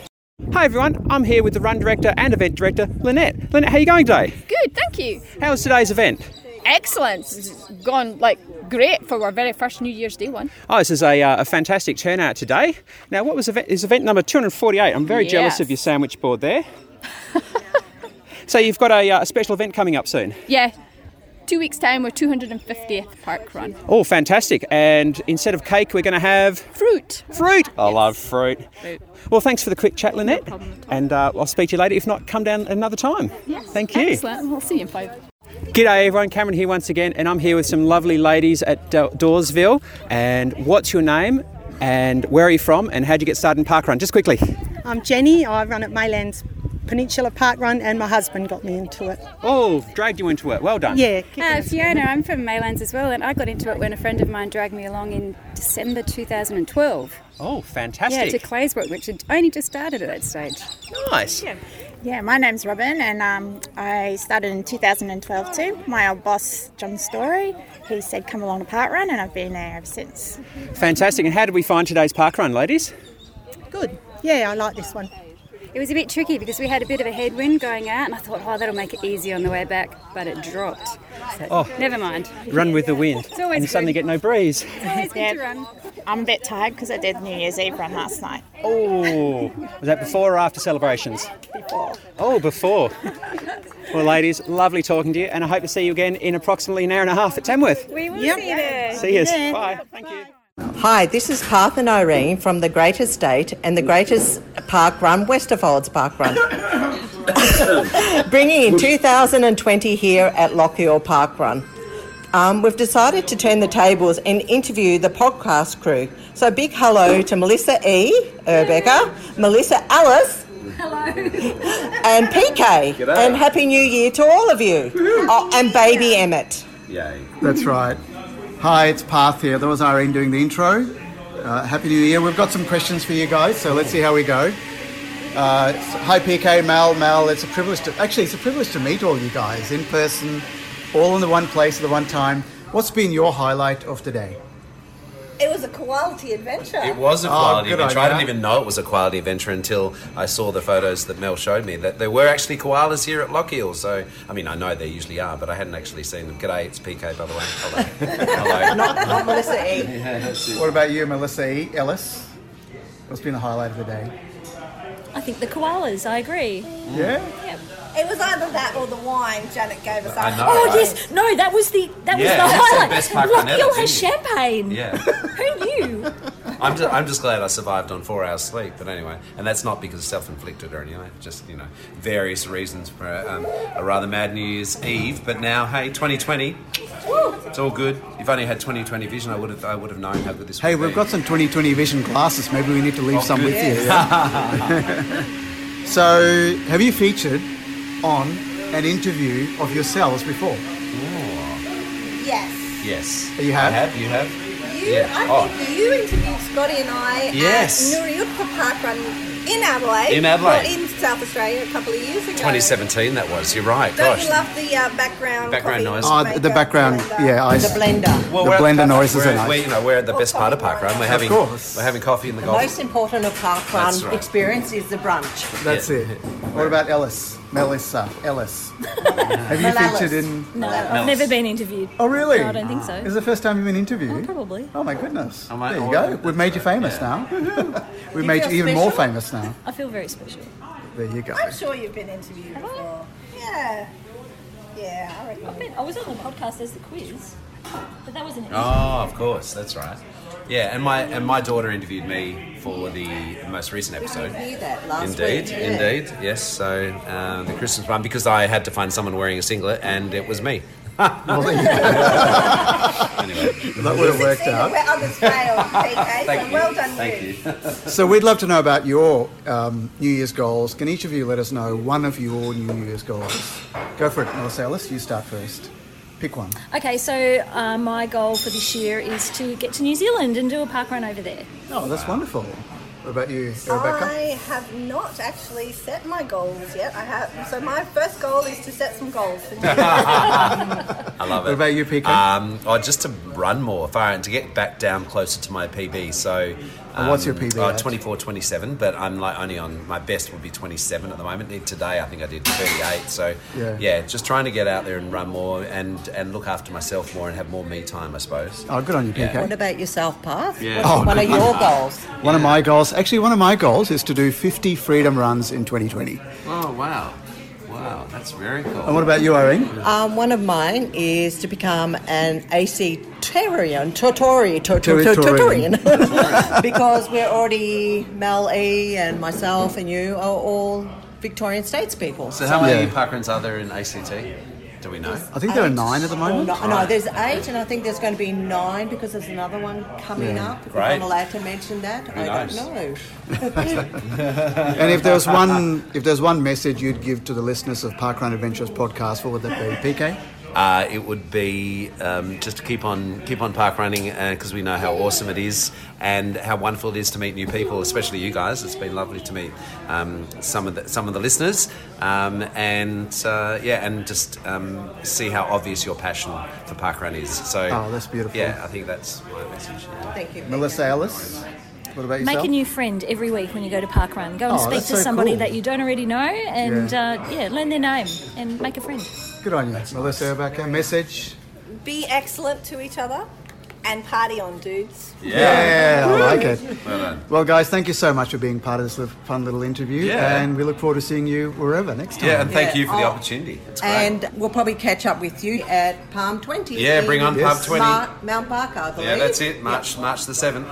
Hi everyone, I'm here with the run director and event director, Lynette. Lynette, how are you going today? Good, thank you. How was today's event? Excellent. It's gone like great for our very first New Year's Day one. Oh, this is a, uh, a fantastic turnout today. Now, what was event? Is event number 248? I'm very jealous of your sandwich board there. so you've got a, uh, a special event coming up soon. Yeah, two weeks' time, we're 250th park run. Oh, fantastic! And instead of cake, we're going to have Fruit. fruit. I love fruit. Fruit. Well, thanks for the quick chat, Lynette. problem at all. and uh, I'll speak to you later. If not, come down another time. Yes. Thank you. Excellent. We'll see you in five. G'day everyone, Cameron here once again, and I'm here with some lovely ladies at Da- Dawesville. And what's your name? And where are you from? And how'd you get started in parkrun? Just quickly. I'm Jenny. I run at Maylands Peninsula Park Run, and my husband got me into it. Oh, dragged you into it. Well done. Yeah, Uh, Fiona, I'm from Maylands as well, and I got into it when a friend of mine dragged me along in December 2012. Oh, fantastic. Yeah, to Claisebrook, which had only just started at that stage. nice. Yeah, Yeah, my name's Robin, and um, I started in 2012 too. My old boss, John Story, he said come along to Park Run, and I've been there ever since. Fantastic. And how did we find today's Park Run, ladies? good. Yeah, I like this one. It was a bit tricky because we had a bit of a headwind going out, and I thought, oh, that'll make it easy on the way back, but it dropped. So, Oh. never mind. Run with the wind, It's always and you suddenly get no breeze. It's always good to run. I'm a bit tired because I did New Year's Eve run last night. Oh, was that before or after celebrations? Before. Oh, before. Well, ladies, lovely talking to you, and I hope to see you again in approximately an hour and a half at Tamworth. We will see you there. See you. Yeah. Bye. Thank you. Hi, this is Parth and Irene from the Great Estate and the greatest park run, Westerfolds Park Run. Bringing in 2020 here at Lochiel Park Run. Um, we've decided to turn the tables and interview the podcast crew. So, big hello to Melissa E. Urbecker, Melissa Ellis, Hello. and PK. G'day. And Happy New Year to all of you. Oh, and baby Emmett. Yay. That's right. Hi, it's Parth here. That was Irene doing the intro. Uh, Happy New Year. We've got some questions for you guys, so let's see how we go. Uh, hi, PK, Mel, Mel. It's a privilege to actually it's a privilege to meet all you guys in person, all in the one place at the one time. What's been your highlight of today? It was a quality adventure. It was a Oh, quality good adventure. I didn't even know it was a quality adventure until I saw the photos that Mel showed me. That there were actually koalas here at Lochiel. So, I mean, I know there usually are, but I hadn't actually seen them. G'day, it's PK, by the way. Hello. Hello. Not, not Melissa E. Yeah. What about you, Melissa E. Ellis? What's been the highlight of the day? I think the koalas. I agree. Yeah. It was either that or the wine Janet gave us. I know, Oh right? yes, no, that was the that was the you said highlight. best park run ever, Lochiel has champagne. Yeah. Who knew? I'm just, I'm just glad I survived on four hours sleep. But anyway, and that's not because self-inflicted or anything. Just you know, various reasons for um, a rather mad New Year's Eve. But now, hey, 2020, it's all good. If I only had 2020 vision, I would have, I would have known how good this. Hey, would we've be. got some 2020 vision glasses. Maybe we need to leave Oh, some good. with you. so, have you featured on an interview of yourselves before? Yes. Yes. You have? I have. You have. You, Yeah. I Oh. think you interviewed Scotty and I Yes. at Nuriootpa Park Run in Adelaide. In Adelaide. Well, in South Australia a couple of years ago. 2017. That was. You're right. Don't Gosh. you love the uh, background Background coffee noise. Oh, maker the background, blender? yeah, I, The blender. Well, the we're at blender the- noises we're, are nice. We're, you know, we're at the best part of park run. We're having, course. we're having coffee in the The golf. most important of park run That's right. experience is the brunch. That's Yeah. it. What about Ellis? Melissa Ellis. Have you Mel featured in? No, I've never been interviewed. Oh, really? No, I don't think so. Is it the first time you've been interviewed? Oh, probably. Oh my goodness! Oh, my- there you oh, go. yeah. We've made you famous now. We've You made feel you even more special? famous now. I feel very special. There you go. I'm sure you've been interviewed before. Yeah. Yeah, I reckon. I, bet I was on the podcast as the quiz, but that wasn't it. Oh, of course, that's right. Yeah, and my and my daughter interviewed me for the most recent episode. Hear that last Indeed, week, yeah. indeed, yes. So um, the Christmas one because I had to find someone wearing a singlet, and it was me. Well, there you. Anyway, that would have worked out. where others failed, PK. thank so you. well done Thank you. you. So we'd love to know about your um, New Year's goals. Can each of you let us know one of your New Year's goals? Go for it, Melissa Ellis. You start first. Pick one. Okay, so uh, my goal for this year is to get to New Zealand and do a park run over there. Oh, that's wonderful. What about you, Rebecca? I have not actually set my goals yet. I have. So my first goal is to set some goals for New Year. I love it. What about you, PK? Um, oh, just to run more far and to get back down closer to my PB. So, And what's your um, PB Oh, at? 24, 27, but I'm like only on my best would be 27 at the moment. Today, I think I did 38. So, Yeah. just trying to get out there and run more and and look after myself more and have more me time, I suppose. Oh, good on you, PK. What about yourself, Parth? Yeah. What's Oh, one of good. your goals? One of my goals, actually, one of my goals is to do 50 freedom runs in 2020. Oh wow, wow, that's very cool. And what about you, Irene? Um, one of mine is to become an AC Terrian, Totori. Totorian, because we're already Mel E and myself and you are all Victorian states people. So, how many Yeah. parkruns are there in ACT? Do we know? I think there are nine at the moment. No, no, there's eight, and I think there's going to be nine because there's another one coming Yeah. up. If Great. I'm allowed to mention that, Who I knows? don't know. And if there's one, if there's one message you'd give to the listeners of Parkrun Adventures podcast, what would that be, PK? Uh, it would be um, just to keep on keep on park running because we know how awesome it is and how wonderful it is to meet new people, especially you guys. It's been lovely to meet um, some of the some of the listeners um, and uh, yeah, and just um, see how obvious your passion for park run is. So Oh, that's beautiful. Yeah, I think that's my message. yeah. Thank you. Melissa Ellis. What about Make a new friend every week when you go to parkrun. Go and Oh, speak to so somebody cool. that you don't already know, and yeah. Uh, yeah, learn their name and make a friend. Good on you, Melissa Erbacker. Message. Be excellent to each other and party on, dudes. Yeah, I like it. Well done. Well, guys, thank you so much for being part of this little, fun little interview, Yeah. and we look forward to seeing you wherever next time. Yeah, and thank Yeah. you for the Oh. opportunity. It's great. And we'll probably catch up with you at Palm 20. Yeah, bring on in Palm 20. Mar- Mount Barker, I believe. yeah, that's it. March March the seventh.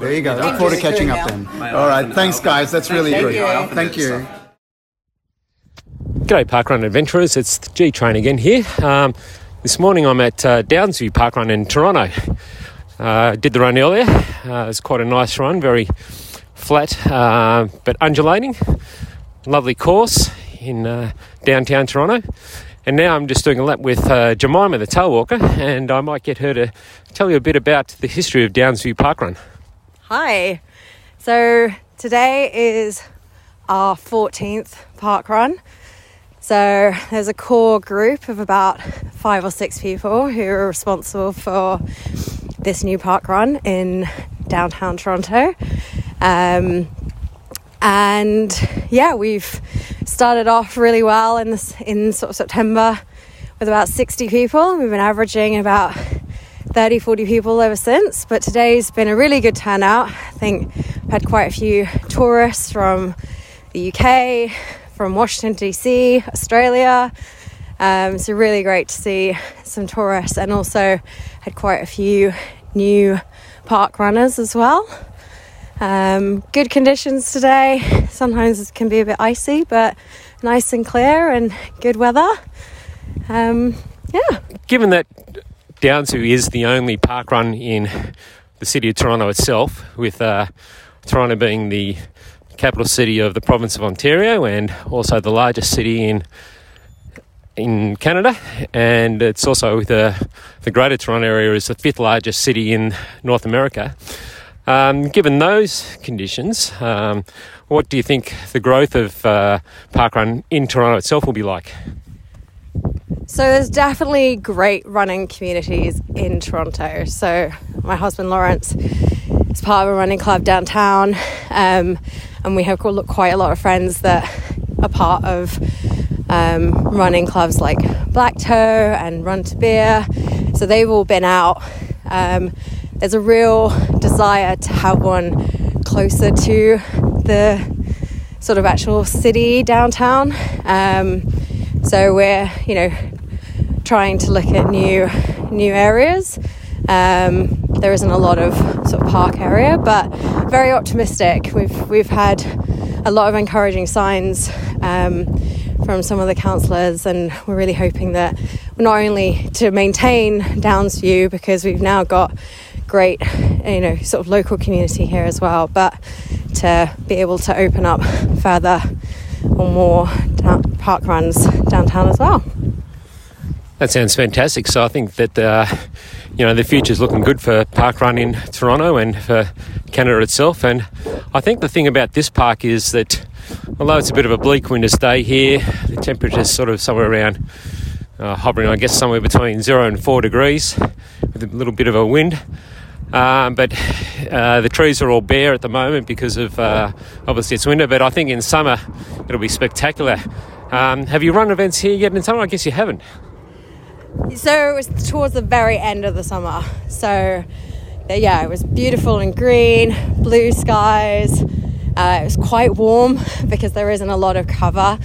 There you go. Look forward to catching up then. Mate, All I right, can thanks, guys. That's really Thank good. you. Thank you. G'day Parkrun Adventurers, it's G Train again here. Um, this morning I'm at uh, Downsview Parkrun in Toronto. Uh, did the run earlier, uh, it was quite a nice run, very flat uh, but undulating. Lovely course in uh, downtown Toronto. And now I'm just doing a lap with uh, Jemima the tail walker, and I might get her to tell you a bit about the history of Downsview Parkrun. Hi. So today is our 14th park run. So there's a core group of about five or six people who are responsible for this new park run in downtown Toronto. Um, and yeah, we've started off really well in this in sort of September with about 60 people. We've been averaging about 30 40 people ever since but today's been a really good turnout i think we've had quite a few tourists from the uk from washington dc australia. Um, so really great to see some tourists and also had quite a few new park runners as well. Um, good conditions today. Sometimes it can be a bit icy but nice and clear and good weather. Um, yeah. Given that Downsview is the only park run in the city of Toronto itself, with uh, Toronto being the capital city of the province of Ontario and also the largest city in in Canada, and it's also the the Greater Toronto area is the fifth largest city in North America. Um, given those conditions, um, what do you think the growth of uh, parkrun in Toronto itself will be like? So there's definitely great running communities in Toronto. So my husband Lawrence is part of a running club downtown, um, and we have quite a lot of friends that are part of um, running clubs like Black Toe and Run to Beer. So they've all been out. Um, there's a real desire to have one closer to the sort of actual city downtown. Um, so we're, you know, trying to look at new new areas. Um, there isn't a lot of sort of park area, but very optimistic. We've we've had a lot of encouraging signs um, from some of the councillors, and we're really hoping that not only to maintain Downsview because we've now got great, you know, sort of local community here as well, but to be able to open up further or more park runs downtown as well. That sounds fantastic. So I think that uh, you know the future's looking good for parkrun in Toronto and for Canada itself. And I think the thing about this park is that although it's a bit of a bleak winter's day here, the temperature's sort of somewhere around uh, hovering, I guess, somewhere between zero and four degrees, with a little bit of a wind. Um, but uh, the trees are all bare at the moment because of uh, obviously it's winter. But I think in summer it'll be spectacular. Um, have you run events here yet in summer? I guess you haven't. So it was towards the very end of the summer. So yeah, it was beautiful and green, blue skies. Uh, it was quite warm because there isn't a lot of cover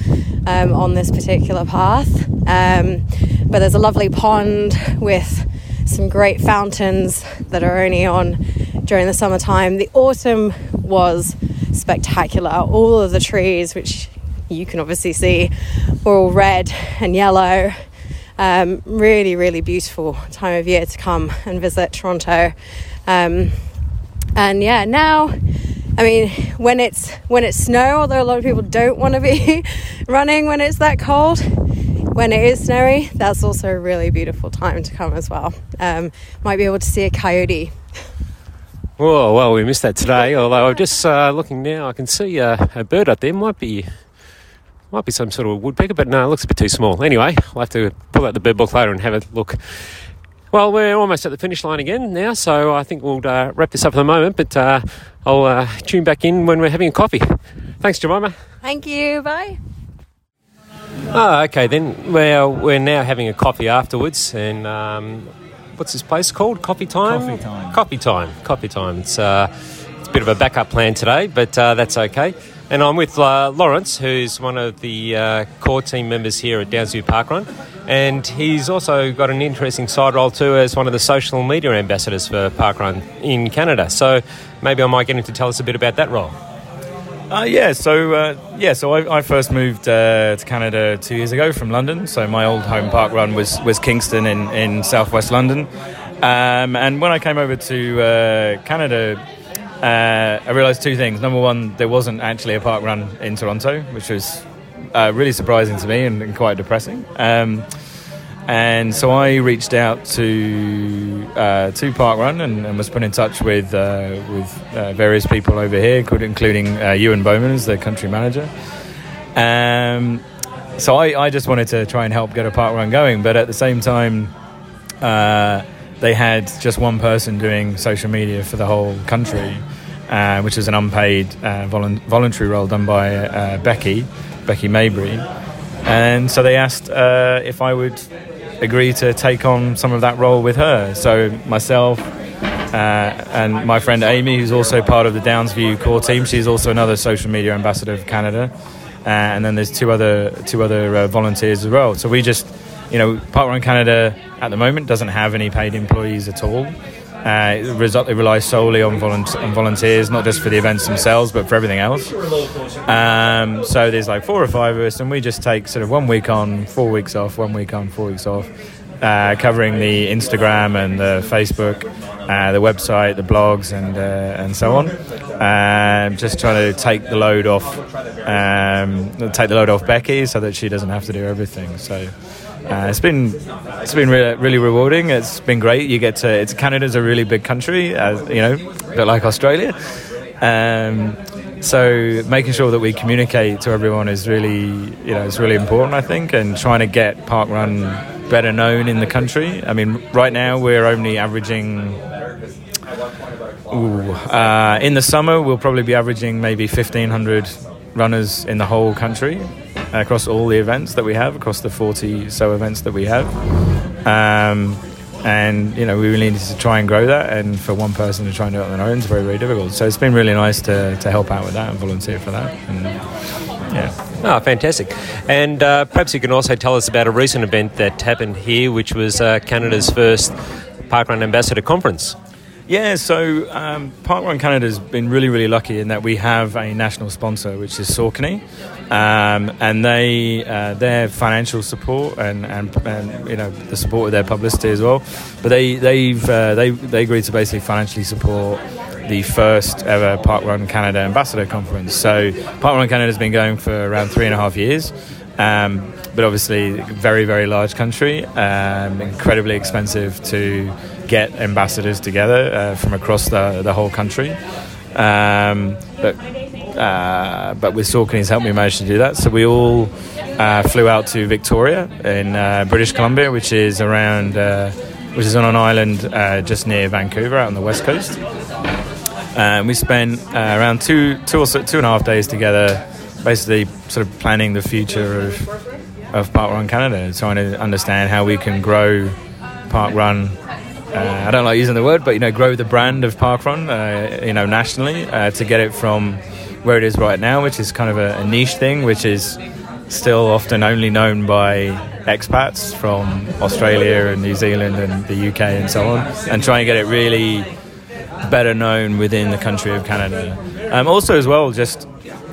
um, on this particular path. Um, but there's a lovely pond with some great fountains that are only on during the summertime. The autumn was spectacular. All of the trees, which you can obviously see, were all red and yellow. Um, really, really beautiful time of year to come and visit Toronto. Um, and yeah, now, I mean, when it's when it's snow, although a lot of people don't want to be running when it's that cold, when it is snowy, that's also a really beautiful time to come as well. Um, might be able to see a coyote. Whoa, well, we missed that today. Although I'm just uh, looking now, I can see uh, a bird up there. Might be, might be some sort of woodpecker, but no, it looks a bit too small. Anyway, I'll have to pull out the bird book later and have a look. Well, we're almost at the finish line again now, so I think we'll uh, wrap this up for the moment, but uh, I'll uh, tune back in when we're having a coffee. Thanks, Jemima. Thank you. Bye. Oh, okay, then. Well, we're now having a coffee afterwards, and um, what's this place called? Coffee Time? Coffee Time. Coffee Time. Coffee Time. It's, uh, it's a bit of a backup plan today, but uh, that's okay. And I'm with uh, Lawrence, who's one of the uh, core team members here at Downsview Parkrun. And he's also got an interesting side role too as one of the social media ambassadors for Parkrun in Canada. So maybe I might get him to tell us a bit about that role. Uh, yeah, so uh, yeah, so I, I first moved uh, to Canada two years ago from London. So my old home park run was was Kingston in in southwest London, um, and when I came over to uh, Canada, uh, I realised two things. Number one, there wasn't actually a park run in Toronto, which was uh, really surprising to me and, and quite depressing. Um, and so I reached out to uh, to Parkrun and, and was put in touch with uh, with uh, various people over here, including uh, Ewan Bowman as the country manager. Um, so I, I just wanted to try and help get a Park Run going, but at the same time, uh, they had just one person doing social media for the whole country, uh, which is an unpaid volu- voluntary role done by Becky, Becky Maybury. And so they asked if I would agree to take on some of that role with her. So myself uh, and my friend Amy, who's also part of the Downsview core team, she's also another social media ambassador of Canada. Uh, and then there's two other two other uh, volunteers as well. So we just, you know, Parkrun Canada at the moment doesn't have any paid employees at all. Uh, it, result, it relies solely on, on, volunteers, not just for the events themselves, but for everything else. Um, so there's like four or five of us, and we just take sort of one week on, four weeks off, one week on, four weeks off, uh, covering the Instagram and the Facebook, uh, the website, the blogs, and uh, and so on. Um, just trying to take the load off, um, take the load off Becky, so that she doesn't have to do everything. So. Uh, it's been it's been really, rewarding. It's been great. You get to it's Canada's a really big country, as you know, a bit like Australia. Um, so making sure that we communicate to everyone is really you know it's really important. I think, and trying to get Parkrun better known in the country. I mean, right now we're only averaging. Ooh, uh, in the summer, we'll probably be averaging maybe 1,500 runners in the whole country across all the events that we have, across the 40 so events that we have. Um, and you know we really need to try and grow that and for one person to try and do it on their own is very very difficult so it's been really nice to, to help out with that and volunteer for that and yeah Oh, fantastic. And uh, perhaps you can also tell us about a recent event that happened here, which was uh, Canada's first Parkrun Ambassador Conference. Yeah, so um, Parkrun Canada has been really, really lucky in that we have a national sponsor, which is Saucony, um, and they uh, their financial support and, and, and you know the support of their publicity as well. But they they've uh, they they agreed to basically financially support the first ever Park Parkrun Canada Ambassador Conference. So Park Parkrun Canada has been going for around three and a half years. Um, but obviously, very, very large country, um, incredibly expensive to get ambassadors together uh, from across the, the whole country. Um, but uh, but with Saucony's help, we managed to do that. So we all uh, flew out to Victoria in uh, British Columbia, which is around, uh, which is on an island uh, just near Vancouver, out on the west coast. And we spent around two, two or so, two and a half days together, basically sort of planning the future of of Parkrun Canada, trying to understand how we can grow Parkrun uh, I don't like using the word, but you know, grow the brand of Parkrun, uh, you know, nationally uh, to get it from where it is right now, which is kind of a, a, niche thing, which is still often only known by expats from Australia and New Zealand and the UK and so on, and try and get it really better known within the country of Canada. Um, also, as well, just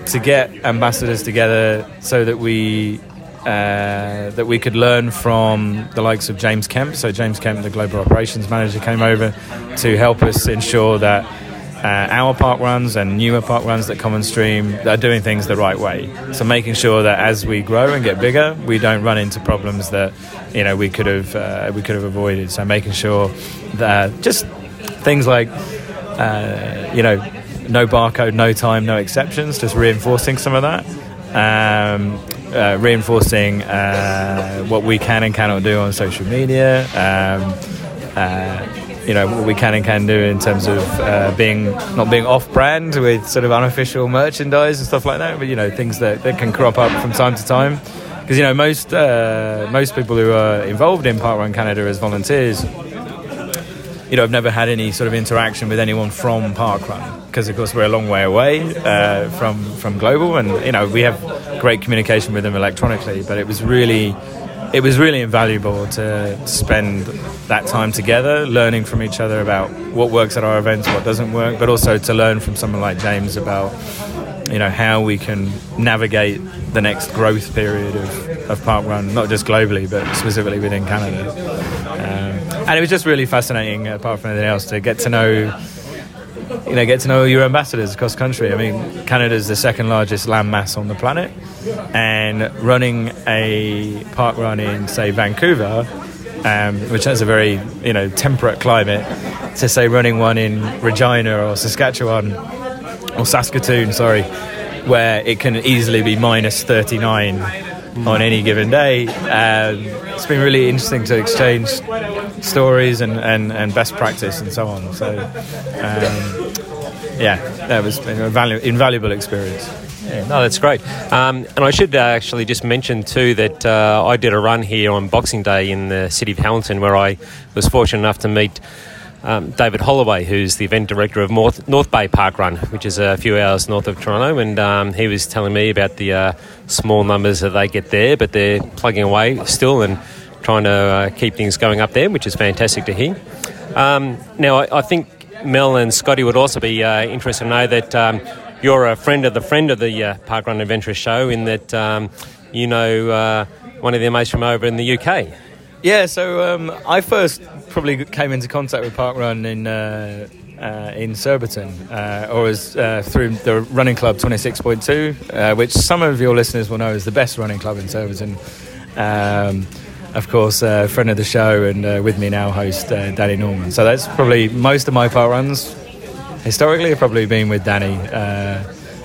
to get ambassadors together so that we uh, that we could learn from the likes of James Kemp. So, James Kemp, the global operations manager, came over to help us ensure that uh, our park runs and newer park runs that come on stream are doing things the right way. So, making sure that as we grow and get bigger, we don't run into problems that you know we could have uh, we could have avoided. So, making sure that just things like uh, you know no barcode, no time, no exceptions, just reinforcing some of that. Um, uh, reinforcing uh, what we can and cannot do on social media. Um, uh, you know what we can and can do in terms of uh, being not being off-brand with sort of unofficial merchandise and stuff like that. But you know things that, that can crop up from time to time because you know most uh, most people who are involved in Parkrun Canada as volunteers you know, I've never had any sort of interaction with anyone from Parkrun because, of course, we're a long way away uh, from from global, and you know, we have great communication with them electronically. But it was really, it was really invaluable to, spend that time together, learning from each other about what works at our events, what doesn't work, but also to learn from someone like James about you know how we can navigate the next growth period of, of parkrun, not just globally but specifically within Canada. Um, and it was just really fascinating, apart from anything else, to get to know you know, get to know your ambassadors across country. I mean, Canada is the second largest land mass on the planet, and running a park run in, say, Vancouver, um, which has a very, you know, temperate climate, to say running one in Regina or Saskatchewan or Saskatoon, sorry, where it can easily be minus 39 on any given day. Um, it's been really interesting to exchange stories and, and, and best practice and so on. So, um, yeah, that was an invaluable experience. Yeah, no, that's great. Um, and I should uh, actually just mention too that uh, I did a run here on Boxing Day in the city of Hamilton where I was fortunate enough to meet um, David Holloway, who's the event director of North, North Bay Park Run, which is a few hours north of Toronto, and um, he was telling me about the uh, small numbers that they get there, but they're plugging away still and trying to uh, keep things going up there, which is fantastic to hear. Um, now, I, I, think Mel and Scotty would also be uh, interested to know that um, you're a friend of the friend of the uh, Park Run Adventure show, in that um, you know uh, one of their mates from over in the UK. Yeah, so um, I first probably came into contact with Parkrun in uh, uh, in Surbiton, uh, or as uh, through the Running Club 26.2, uh, which some of your listeners will know is the best running club in Surbiton. Um, of course, a friend of the show and uh, with me now, host Danny Norman. So that's probably most of my park runs historically have probably been with Danny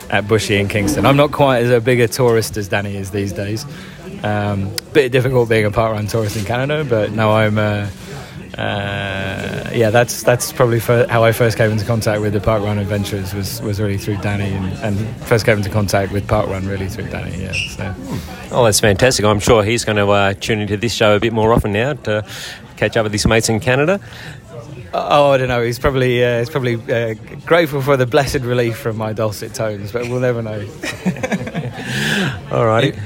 at Bushy in Kingston. I'm not quite as a big a tourist as Danny is these days. Um, bit difficult being a park run tourist in Canada, but now I'm. Uh, uh, yeah, that's that's probably how I first came into contact with the Park Run Adventures was, was really through Danny, and, and first came into contact with Park Run really through Danny. Yeah. So. Oh, that's fantastic! I'm sure he's going to uh, tune into this show a bit more often now to catch up with his mates in Canada. Oh, I don't know. He's probably uh, he's probably uh, grateful for the blessed relief from my dulcet tones, but we'll never know. All right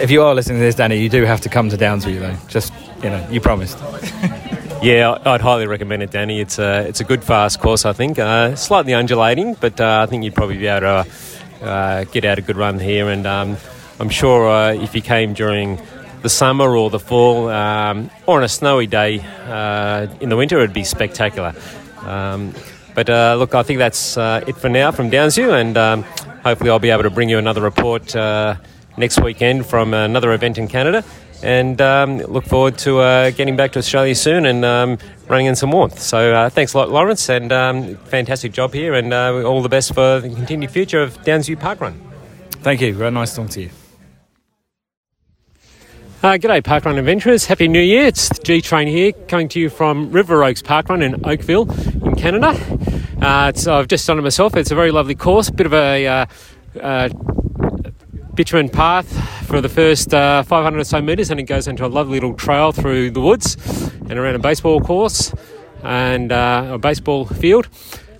if you are listening to this, Danny, you do have to come to Downsview, though. Just you know, you promised. yeah, I'd highly recommend it, Danny. It's a it's a good fast course, I think. Uh, slightly undulating, but uh, I think you'd probably be able to uh, get out a good run here. And um, I'm sure uh, if you came during the summer or the fall um, or on a snowy day uh, in the winter, it'd be spectacular. Um, but uh, look, I think that's it for now from Downsview, and um, hopefully I'll be able to bring you another report next weekend from another event in Canada. And um, look forward to uh, getting back to Australia soon and um, running in some warmth. So uh, thanks a lot, Lawrence, and um, fantastic job here, and uh, all the best for the continued future of Downsview Park Run. Thank you. Very nice talking to you. Uh, g'day, Parkrun Adventurers. Happy New Year. It's G Train here, coming to you from River Oaks Parkrun in Oakville, in Canada. Uh, I've just done it myself. It's a very lovely course, bit of a uh, uh bitumen path for the first uh, 500 or so metres, and it goes into a lovely little trail through the woods and around a baseball course and uh, a baseball field.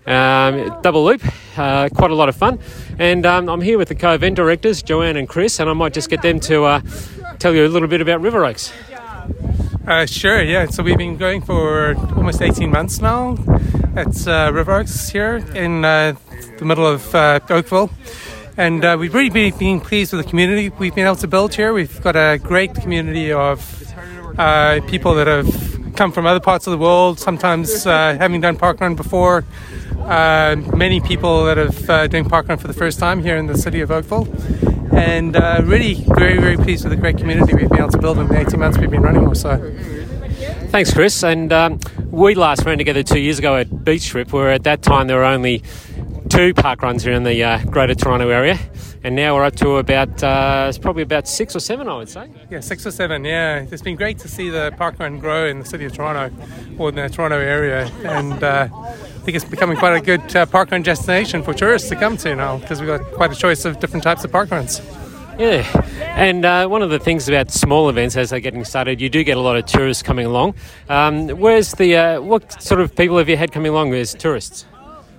Um, double loop, uh, quite a lot of fun. And um, I'm here with the co event directors, Joanne and Chris, and I might just get them to uh, tell you a little bit about River Oaks. Uh, sure, yeah. So we've been going for almost 18 months now. It's uh, River Oaks here in the middle of Oakville. And uh, we've really been, been, pleased with the community we've been able to build here. We've got a great community of uh, people that have come from other parts of the world, sometimes uh, having done parkrun before. Uh, many people that have uh, doing parkrun for the first time here in the city of Oakville. And uh, really very, very pleased with the great community we've been able to build in the 18 months we've been running or so. Thanks, Chris. And um, we last ran together two years ago at Beach Strip, where at that time there were only two park runs here in the uh, Greater Toronto area, and now we're up to about uh, it's probably about six or seven, I would say. Yeah, six or seven. Yeah, it's been great to see the park run grow in the city of Toronto or in the Toronto area, and uh, I think it's becoming quite a good uh, parkrun destination for tourists to come to now because we've got quite a choice of different types of park runs. Yeah, and uh, one of the things about small events as they're getting started, you do get a lot of tourists coming along. Um, where's the uh, what sort of people have you had coming along as tourists?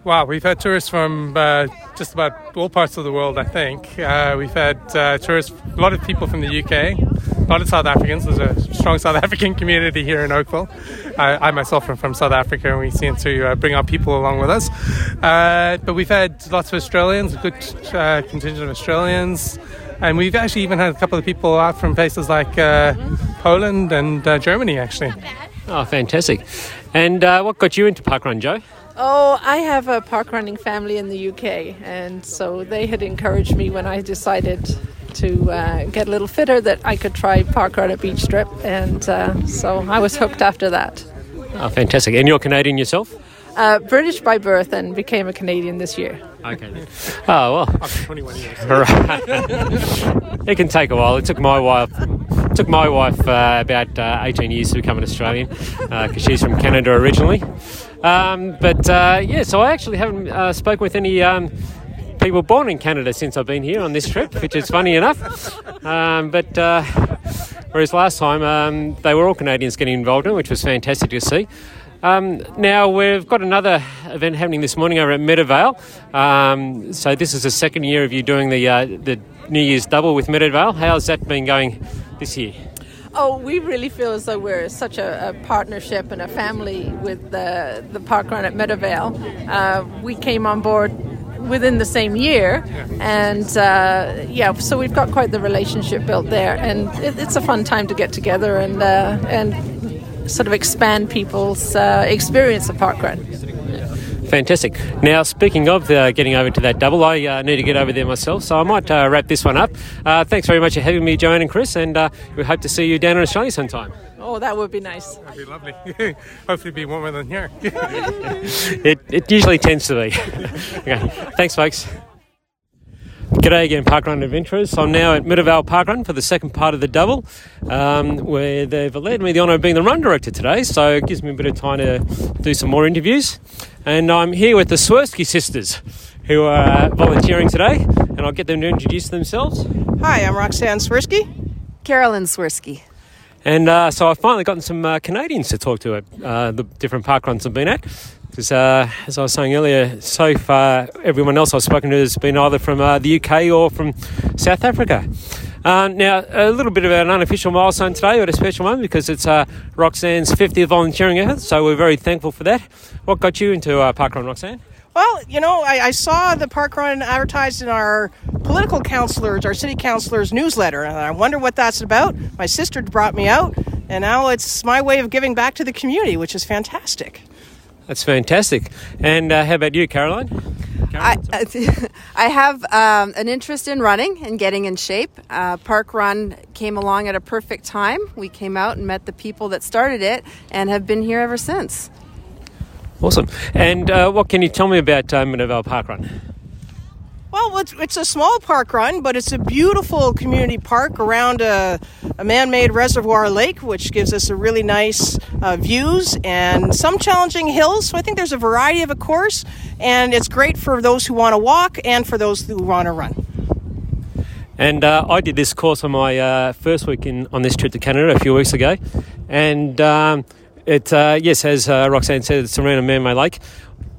Wow, we've had tourists from uh, just about all parts of the world, I think. Uh, we've had uh, tourists, a lot of people from the UK, a lot of South Africans. There's a strong South African community here in Oakville. I, myself am from South Africa, and we seem to uh, bring our people along with us. Uh, but we've had lots of Australians, a good uh, contingent of Australians. And we've actually even had a couple of people out from places like Poland and Germany, actually. Oh, fantastic. And what got you into parkrun, Joe? Oh, I have a park running family in the UK, and so they had encouraged me when I decided to uh, get a little fitter that I could try park run at Beach Strip, and uh, so I was hooked after that. Oh, fantastic! And you're Canadian yourself? Uh, British by birth, and became a Canadian this year. Okay. Oh well. After 21 years. Right. it can take a while. It took my wife. It took my wife uh, about uh, 18 years to become an Australian because she's from Canada originally. Um, but uh, yeah, so I actually haven't uh, spoken with any um, people born in Canada since I've been here on this trip, which is funny enough. Um, but uh, whereas last time um, they were all Canadians getting involved in, which was fantastic to see. Um, now we've got another event happening this morning over at Meadowvale. Um, so this is the second year of you doing the uh, the New Year's double with Meadowvale. How's that been going this year? Oh, we really feel as though we're such a, a partnership and a family with the the park run at Meadowvale. Uh, we came on board within the same year, and uh, yeah, so we've got quite the relationship built there, and it, it's a fun time to get together and uh, and sort of expand people's uh, experience of parkrun. Fantastic. Now, speaking of uh, getting over to that double, I uh, need to get over there myself, so I might uh, wrap this one up. Uh, thanks very much for having me, Joanne and Chris, and uh, we hope to see you down in Australia sometime. Oh, that would be nice. That'd be lovely. Hopefully, be warmer than here. it, it usually tends to be. okay. Thanks, folks. G'day again, Parkrun Adventurers. I'm now at Meadowvale Parkrun for the second part of the double, um, where they've allowed me the honour of being the run director today, so it gives me a bit of time to do some more interviews. And I'm here with the Swirsky sisters, who are volunteering today, and I'll get them to introduce themselves. Hi, I'm Roxanne Swirsky. Carolyn Swirsky. And uh, so I've finally gotten some uh, Canadians to talk to at uh, the different parkruns I've been at. Because, uh, as I was saying earlier, so far everyone else I've spoken to has been either from uh, the UK or from South Africa. Uh, now, a little bit of an unofficial milestone today, but a special one because it's Roxanne's 50th volunteering effort, so we're very thankful for that. What got you into parkrun, Roxanne? Well, you know, I, I, saw the park run advertised in our political councillors, our city councillors newsletter, and I wonder what that's about. My sister brought me out, and now it's my way of giving back to the community, which is fantastic. That's fantastic. And uh, how about you, Caroline? I, I have um, an interest in running and getting in shape. Uh, Park Run came along at a perfect time. We came out and met the people that started it and have been here ever since. Awesome. And uh, what can you tell me about uh, Meadowvale Park Run? Well, it's, it's a small park run, but it's a beautiful community park around a, a man made reservoir lake, which gives us a really nice uh, views and some challenging hills. So I think there's a variety of a course, and it's great for those who want to walk and for those who want to run. And uh, I did this course on my uh, first week in, on this trip to Canada a few weeks ago. And um, it, uh, yes, as uh, Roxanne said, it's around a man made lake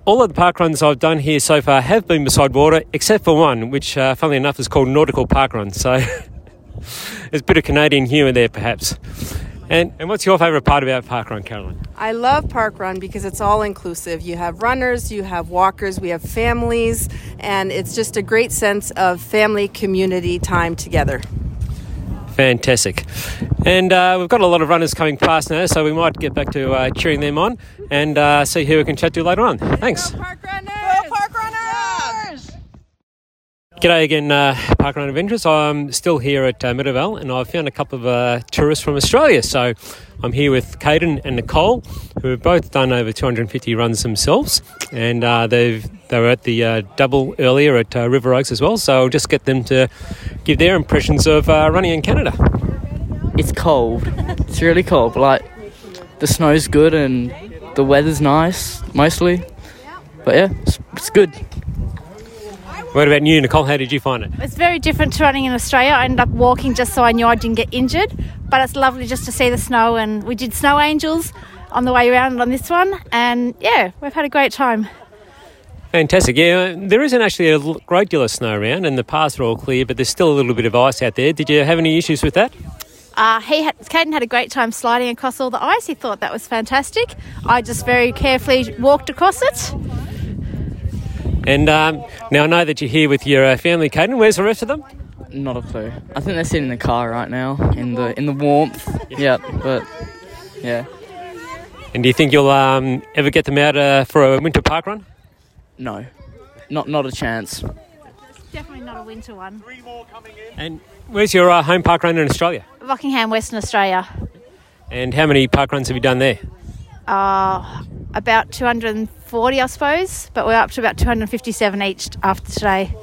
all of the park runs I've done here so far have been beside water, except for one, which, uh, funnily enough, is called Nautical Park Run. So there's a bit of Canadian humour there, perhaps. And, and what's your favourite part about Park Run, Caroline? I love Park Run because it's all inclusive. You have runners, you have walkers, we have families, and it's just a great sense of family community time together. Fantastic. And uh, we've got a lot of runners coming past now, so we might get back to uh, cheering them on and uh, see who we can chat to later on. Thanks. Go park runners! Go park runners! G'day again, uh, Parkrun Adventures. I'm still here at uh, and I've found a couple of uh, tourists from Australia. So I'm here with Caden and Nicole, who have both done over 250 runs themselves, and uh, they've they were at the uh, double earlier at uh, River Oaks as well. So I'll just get them to give their impressions of uh, running in Canada. It's cold. It's really cold, but like the snow's good and the weather's nice mostly. But yeah, it's, it's good. What about you, Nicole? How did you find it? It's very different to running in Australia. I ended up walking just so I knew I didn't get injured. But it's lovely just to see the snow, and we did snow angels on the way around on this one. And yeah, we've had a great time. Fantastic. Yeah, there isn't actually a great deal of snow around, and the paths are all clear, but there's still a little bit of ice out there. Did you have any issues with that? Uh, he had, Caden had a great time sliding across all the ice. He thought that was fantastic. I just very carefully walked across it. And um, now I know that you're here with your uh, family, Caden. Where's the rest of them? Not a clue. I think they're sitting in the car right now in the in the warmth. Yeah, but yeah, And do you think you'll um, ever get them out uh, for a winter park run? no, not not a chance. Definitely not a winter one. And where's your uh, home park run in Australia? Rockingham, Western Australia. And how many park runs have you done there? Uh, about 240, I suppose, but we're up to about 257 each after today.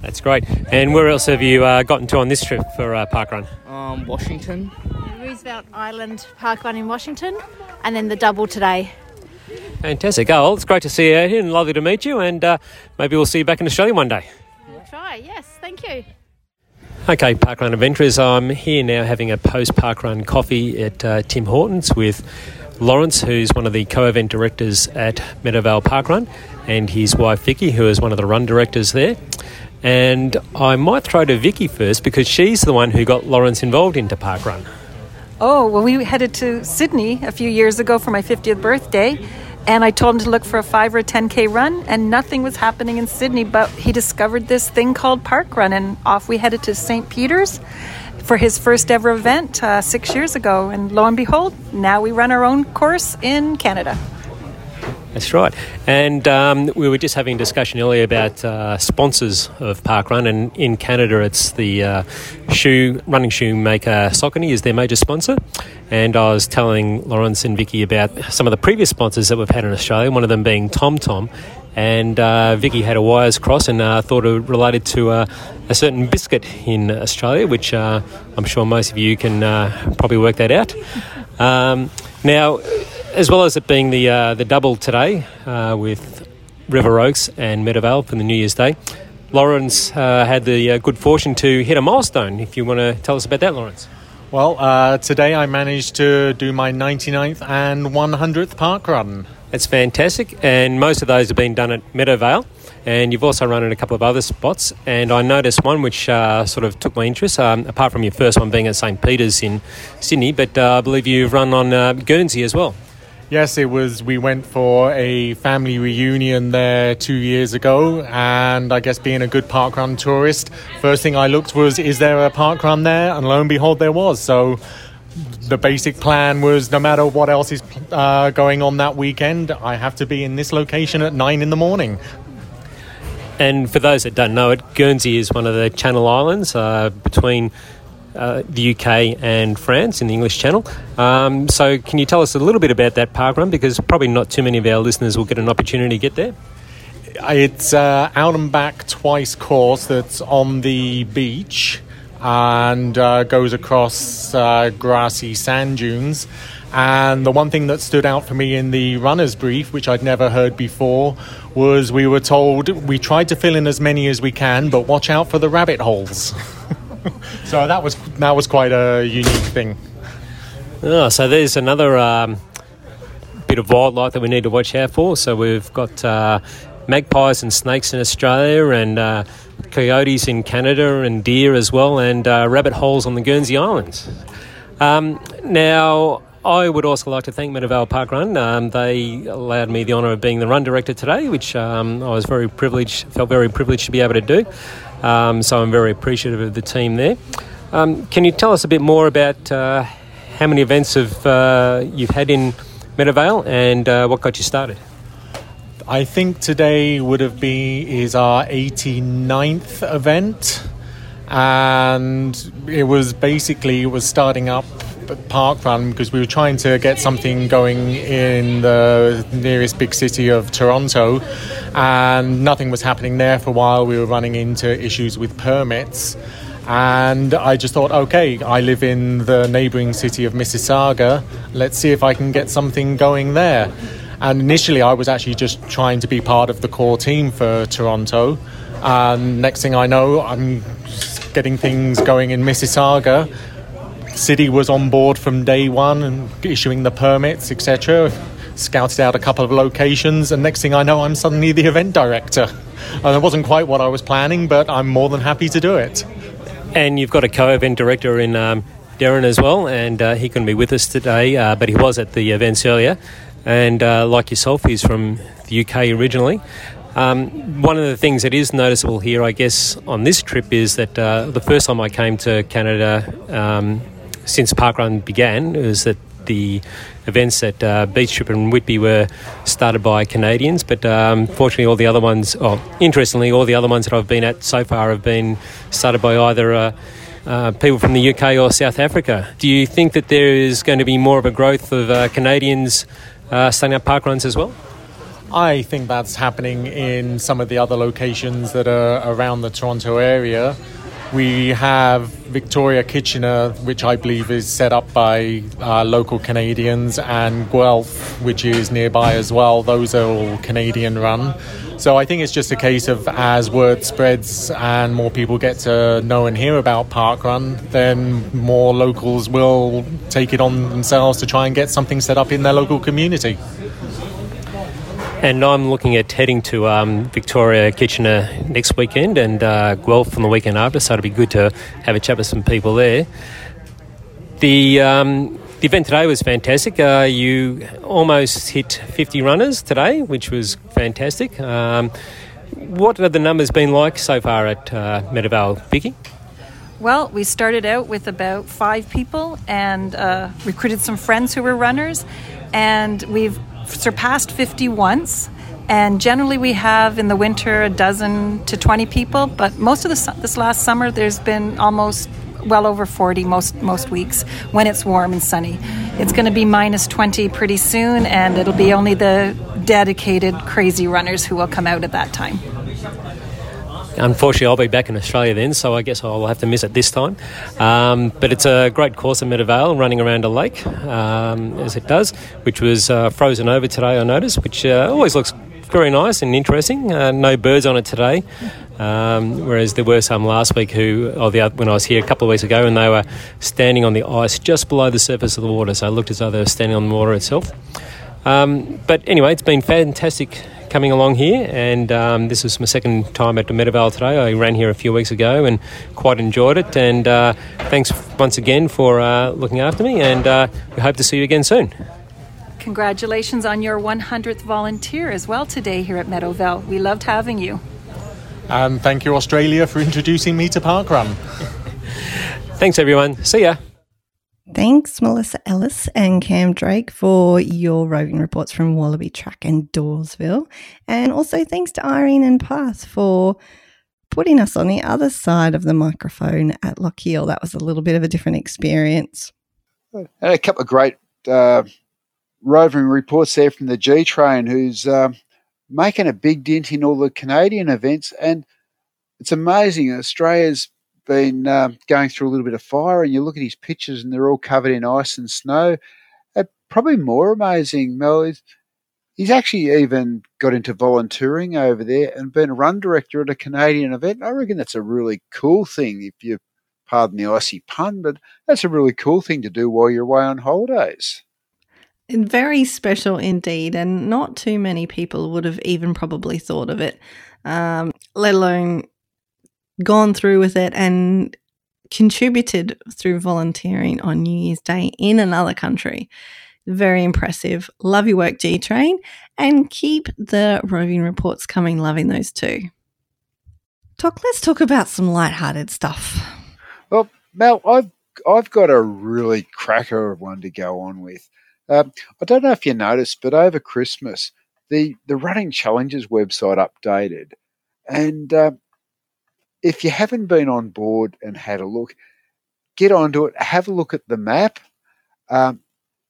That's great. And where else have you uh, gotten to on this trip for uh, park run? Um, Washington. Roosevelt Island Park Run in Washington, and then the double today. Fantastic. Oh, well, it's great to see you out here and lovely to meet you. And uh, maybe we'll see you back in Australia one day. We'll try, yes, thank you. Okay, Parkrun Adventurers, I'm here now having a post parkrun coffee at uh, Tim Hortons with Lawrence, who's one of the co event directors at Meadowvale Parkrun, and his wife Vicky, who is one of the run directors there. And I might throw to Vicky first because she's the one who got Lawrence involved into parkrun. Oh, well, we headed to Sydney a few years ago for my 50th birthday, and I told him to look for a 5 or a 10K run, and nothing was happening in Sydney, but he discovered this thing called Park Run, and off we headed to St. Peter's for his first ever event uh, six years ago. And lo and behold, now we run our own course in Canada. That's right. And um, we were just having a discussion earlier about uh, sponsors of Parkrun, and in Canada, it's the uh, shoe running shoe maker Saucony is their major sponsor. And I was telling Lawrence and Vicky about some of the previous sponsors that we've had in Australia. One of them being Tom Tom. And uh, Vicky had a wires cross and uh, thought it related to uh, a certain biscuit in Australia, which uh, I'm sure most of you can uh, probably work that out. Um, now, as well as it being the uh, the double today with River Oaks and Meadowvale for the New Year's Day, Lawrence had the good fortune to hit a milestone. If you want to tell us about that, Lawrence. Well, today I managed to do my 99th and 100th park run. That's fantastic, and most of those have been done at Meadowvale. And you've also run in a couple of other spots, and I noticed one which uh, sort of took my interest. Um, apart from your first one being at St Peter's in Sydney, but uh, I believe you've run on uh, Guernsey as well. Yes, it was. We went for a family reunion there two years ago, and I guess being a good parkrun tourist, first thing I looked was, is there a parkrun there? And lo and behold, there was. So the basic plan was no matter what else is uh, going on that weekend, I have to be in this location at nine in the morning. And for those that don't know it, Guernsey is one of the Channel Islands uh, between uh, the UK and France in the English Channel. Um, so, can you tell us a little bit about that park run? Because probably not too many of our listeners will get an opportunity to get there. It's uh, out and back twice course that's on the beach and uh, goes across uh, grassy sand dunes. And the one thing that stood out for me in the runner's brief, which I'd never heard before, was we were told we tried to fill in as many as we can, but watch out for the rabbit holes. so that was that was quite a unique thing. Oh, so there's another um, bit of wildlife that we need to watch out for. So we've got uh, magpies and snakes in Australia, and uh, coyotes in Canada, and deer as well, and uh, rabbit holes on the Guernsey Islands. Um, now, I would also like to thank Meadowvale Park Run. Um, they allowed me the honour of being the run director today, which um, I was very privileged, felt very privileged to be able to do. Um, so I'm very appreciative of the team there. Um, can you tell us a bit more about uh, how many events have uh, you've had in Meadowvale and uh, what got you started? I think today would have been is our 89th event, and it was basically it was starting up park run because we were trying to get something going in the nearest big city of Toronto, and nothing was happening there for a while. We were running into issues with permits. And I just thought, okay, I live in the neighbouring city of Mississauga. Let's see if I can get something going there. And initially, I was actually just trying to be part of the core team for Toronto. And next thing I know, I'm getting things going in Mississauga. City was on board from day one and issuing the permits, etc. Scouted out a couple of locations, and next thing I know, I'm suddenly the event director. And it wasn't quite what I was planning, but I'm more than happy to do it. And you've got a co-event director in um, Darren as well, and uh, he couldn't be with us today, uh, but he was at the events earlier. And uh, like yourself, he's from the UK originally. Um, one of the things that is noticeable here, I guess, on this trip is that uh, the first time I came to Canada um, since Parkrun began was that the events at uh, Beach Strip and Whitby were started by Canadians, but um, fortunately, all the other ones, oh, interestingly, all the other ones that I've been at so far have been started by either uh, uh, people from the UK or South Africa. Do you think that there is going to be more of a growth of uh, Canadians uh, starting up parkruns as well? I think that's happening in some of the other locations that are around the Toronto area. We have Victoria Kitchener, which I believe is set up by uh, local Canadians, and Guelph, which is nearby as well. Those are all Canadian run. So I think it's just a case of as word spreads and more people get to know and hear about Parkrun, then more locals will take it on themselves to try and get something set up in their local community. And I'm looking at heading to um, Victoria Kitchener next weekend and uh, Guelph on the weekend after, so it'll be good to have a chat with some people there. The, um, the event today was fantastic. Uh, you almost hit 50 runners today, which was fantastic. Um, what have the numbers been like so far at uh, Meadowvale, Vicky? Well, we started out with about five people and uh, recruited some friends who were runners, and we've surpassed 50 once. And generally, we have in the winter a dozen to 20 people, but most of the, this last summer, there's been almost well over 40 most most weeks when it's warm and sunny. It's going to be minus 20 pretty soon, and it'll be only the dedicated crazy runners who will come out at that time. Unfortunately, I'll be back in Australia then, so I guess I'll have to miss it this time. Um, but it's a great course at Meadowvale, running around a lake, um, as it does, which was uh, frozen over today, I noticed, which uh, always looks very nice and interesting. Uh, no birds on it today, um, whereas there were some last week who, or the, when I was here a couple of weeks ago, and they were standing on the ice just below the surface of the water, so it looked as though they were standing on the water itself. Um, but anyway, it's been fantastic coming along here, and um, this is my second time at the Meadowvale today. I ran here a few weeks ago and quite enjoyed it. And uh, thanks once again for uh, looking after me, and uh, we hope to see you again soon. Congratulations on your 100th volunteer as well today here at Meadowvale. We loved having you. And thank you, Australia, for introducing me to Parkrun. Thanks, everyone. See ya. Thanks, Melissa Ellis and Cam Drake, for your roving reports from Wallaby Track and Dawesville. And also thanks to Irene and Parth for putting us on the other side of the microphone at Lochiel. That was a little bit of a different experience. And a couple of great uh, roving reports there from the G Train, who's um, making a big dent in all the Canadian events. And it's amazing. Australia's been um, going through a little bit of fire, and you look at his pictures, and they're all covered in ice and snow. Uh, probably more amazing, Mel, is he's actually even got into volunteering over there and been run director at a Canadian event. I reckon that's a really cool thing, if you pardon the icy pun, but that's a really cool thing to do while you're away on holidays. Very special indeed, and not too many people would have even probably thought of it, um, let alone gone through with it and contributed through volunteering on New Year's Day in another country. Very impressive. Love your work, G Train, and keep the roving reports coming. Loving those too. Talk. Let's talk about some light-hearted stuff. Well, Mel, I've I've got a really cracker of one to go on with. Um, I don't know if you noticed, but over Christmas, the the Running Challenges website updated, and uh, if you haven't been on board and had a look, get onto it, have a look at the map. Um,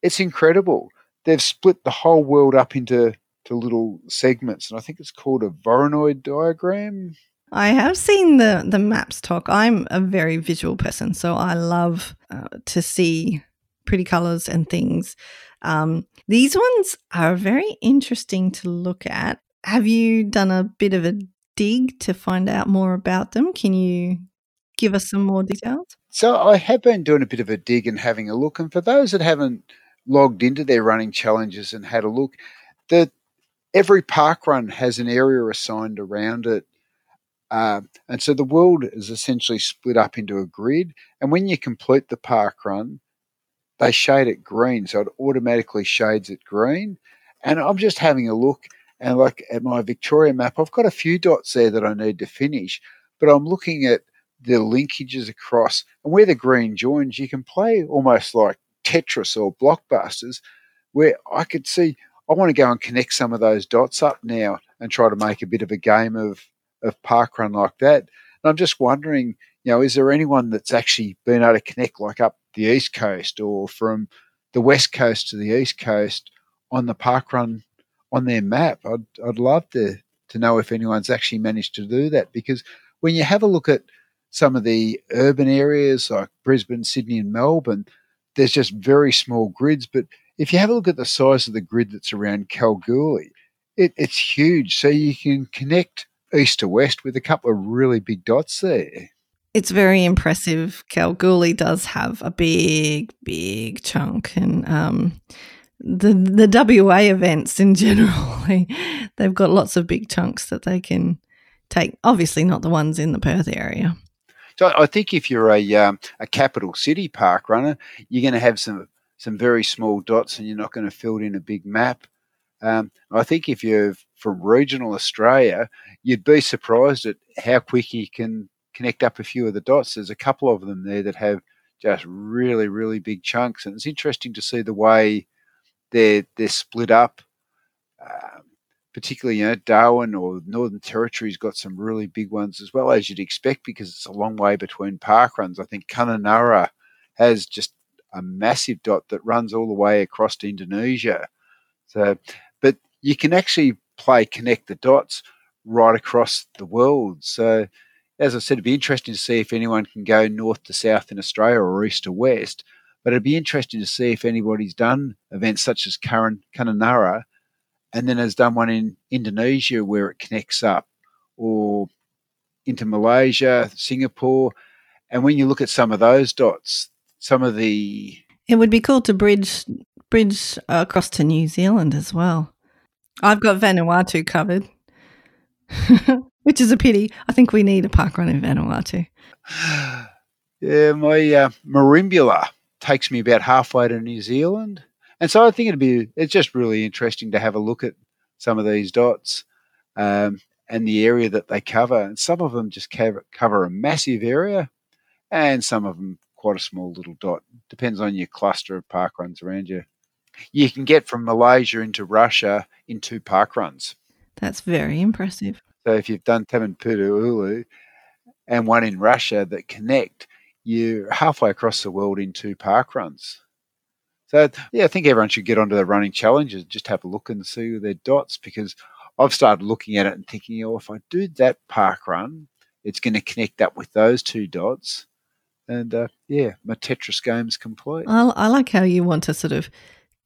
it's incredible. They've split the whole world up into to little segments, and I think it's called a Voronoi diagram. I have seen the the maps TOC. I'm a very visual person, so I love uh, to see pretty colors and things. Um, these ones are very interesting to look at. Have you done a bit of a dig to find out more about them? Can you give us some more details? So I have been doing a bit of a dig and having a look. And for those that haven't logged into their running challenges and had a look, the every park run has an area assigned around it. Uh, and so the world is essentially split up into a grid. And when you complete the park run, they shade it green. So it automatically shades it green. And I'm just having a look and like at my Victoria map, I've got a few dots there that I need to finish, but I'm looking at the linkages across and where the green joins, you can play almost like Tetris or Blockbusters, where I could see I want to go and connect some of those dots up now and try to make a bit of a game of of parkrun like that. And I'm just wondering, you know, is there anyone that's actually been able to connect like up the east coast or from the west coast to the east coast on the parkrun on their map? I'd I'd love to to know if anyone's actually managed to do that because when you have a look at some of the urban areas like Brisbane, Sydney, and Melbourne, there's just very small grids. But if you have a look at the size of the grid that's around Kalgoorlie, it, it's huge. So you can connect east to west with a couple of really big dots there. It's very impressive. Kalgoorlie does have a big, big chunk, and um, the the WA events in general, they, they've got lots of big chunks that they can take. Obviously, not the ones in the Perth area. So I think if you're a um, a capital city park runner, you're going to have some some very small dots, and you're not going to fill in a big map. Um, I think if you're from regional Australia, you'd be surprised at how quick you can connect up a few of the dots. There's a couple of them there that have just really, really big chunks, and it's interesting to see the way they're they're split up. Um, particularly, you know, Darwin or Northern Territory's got some really big ones as well, as you'd expect, because it's a long way between park runs. I think Kununurra has just a massive dot that runs all the way across to Indonesia. So, but you can actually play connect the dots right across the world. So, as I said, it'd be interesting to see if anyone can go north to south in Australia or east to west. But it'd be interesting to see if anybody's done events such as Kununurra and then has done one in Indonesia where it connects up, or into Malaysia, Singapore. And when you look at some of those dots, some of the it would be cool to bridge bridge across to New Zealand as well. I've got Vanuatu covered, which is a pity. I think we need a park run in Vanuatu. Yeah, my uh, Merimbula takes me about halfway to New Zealand. And so I think it'd be it's just really interesting to have a look at some of these dots um, and the area that they cover. And some of them just cover, cover a massive area, and some of them quite a small little dot. Depends on your cluster of park runs around you. You can get from Malaysia into Russia in two park runs. That's very impressive. So if you've done Tamanpulu and one in Russia that connect, you're halfway across the world in two park runs. So yeah, I think everyone should get onto the running challenges, just have a look and see their dots because I've started looking at it and thinking, oh, if I do that park run, it's going to connect up with those two dots. And uh, yeah, my Tetris game's complete. I, I like how you want to sort of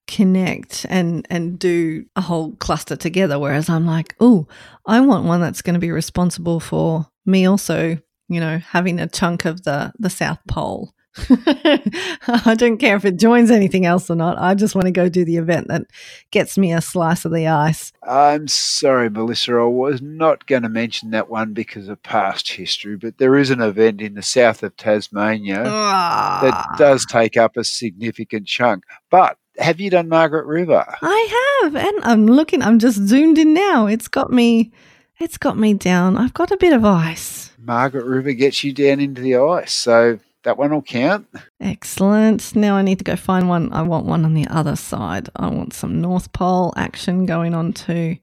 connect and and do a whole cluster together whereas i'm like oh i want one that's going to be responsible for me also you know having a chunk of the the south pole I don't care if it joins anything else or not. I just want to go do the event that gets me a slice of the ice. I'm sorry, Melissa. I was not going to mention that one because of past history, but there is an event in the south of Tasmania Ah. that does take up a significant chunk. But have you done Margaret River? I have, and I'm looking. I'm just zoomed in now. It's got me. It's got me down. I've got a bit of ice. Margaret River gets you down into the ice, so that one will count. Excellent. Now I need to go find one. I want one on the other side. I want some North Pole action going on too.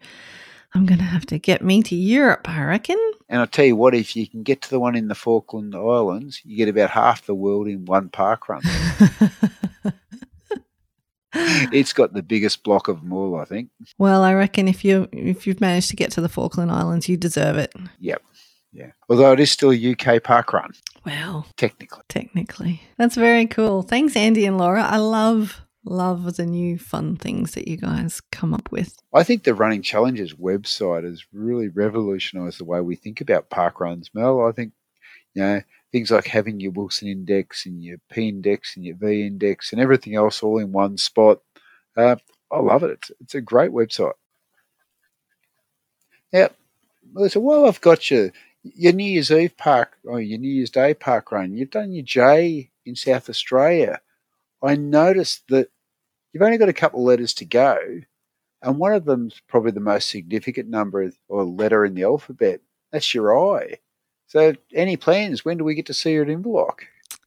I'm going to have to get me to Europe, I reckon. And I'll tell you what, if you can get to the one in the Falkland Islands, you get about half the world in one park run. it's got the biggest block of them all, I think. Well, I reckon if you if you've managed to get to the Falkland Islands, you deserve it. Yep. Yeah. Although it is still a UK park run. Well, technically. Technically. That's very cool. Thanks, Andy and Laura. I love love the new fun things that you guys come up with. I think the Running Challenges website has really revolutionised the way we think about park runs, Mel. I think, you know, things like having your Wilson Index and your P Index and your V Index and everything else all in one spot. Uh, I love it. It's, it's a great website. Yeah, Melissa, while I've got you, your New Year's Eve park or your New Year's Day park run, you've done your J in South Australia. I noticed that you've only got a couple of letters to go, and one of them's probably the most significant number or letter in the alphabet. That's your I. So, any plans? When do we get to see you at Inverloch?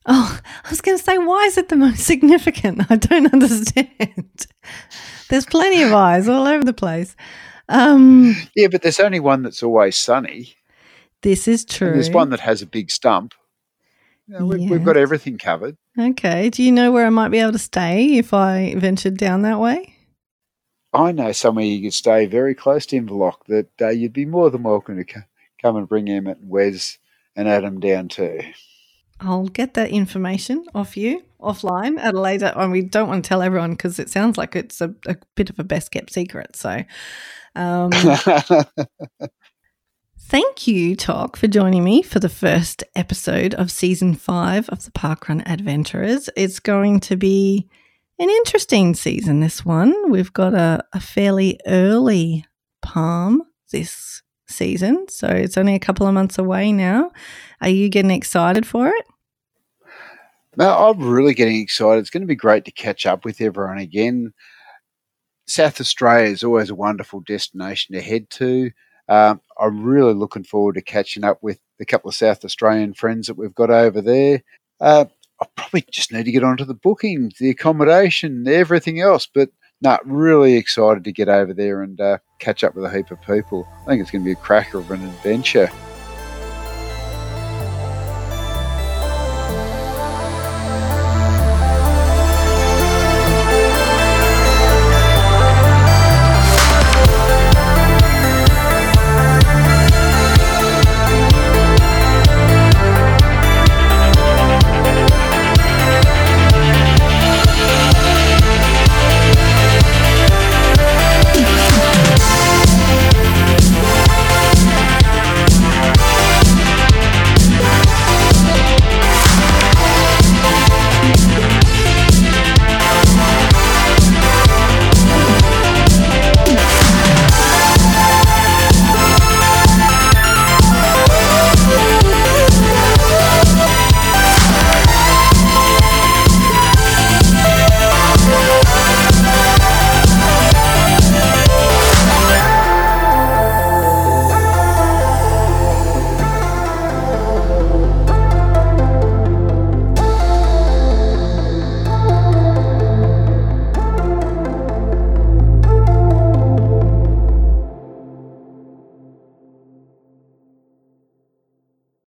Oh, I was going to say, why is it the most significant? I don't understand. There's plenty of eyes all over the place. Um, yeah, but there's only one that's always sunny. This is true. And there's one that has a big stump. You know, we've, Yeah. we've got everything covered. Okay. Do you know where I might be able to stay if I ventured down that way? I know somewhere you could stay very close to Inverloch that uh, you'd be more than welcome to co- come and bring Emmett and Wes and Adam down too. I'll get that information off you offline at a later. And we don't want to tell everyone because it sounds like it's a, a bit of a best kept secret. So, um, thank you, TOC, for joining me for the first episode of season five of the Parkrun Adventurers. It's going to be an interesting season, this one. We've got a, a fairly early palm this season. So it's only a couple of months away now. Are you getting excited for it? No, I'm really getting excited. It's going to be great to catch up with everyone again. South Australia is always a wonderful destination to head to. Um, I'm really looking forward to catching up with a couple of South Australian friends that we've got over there. Uh, I probably just need to get onto the bookings, the accommodation, everything else. But no, really excited to get over there and uh, catch up with a heap of people. I think it's going to be a cracker of an adventure.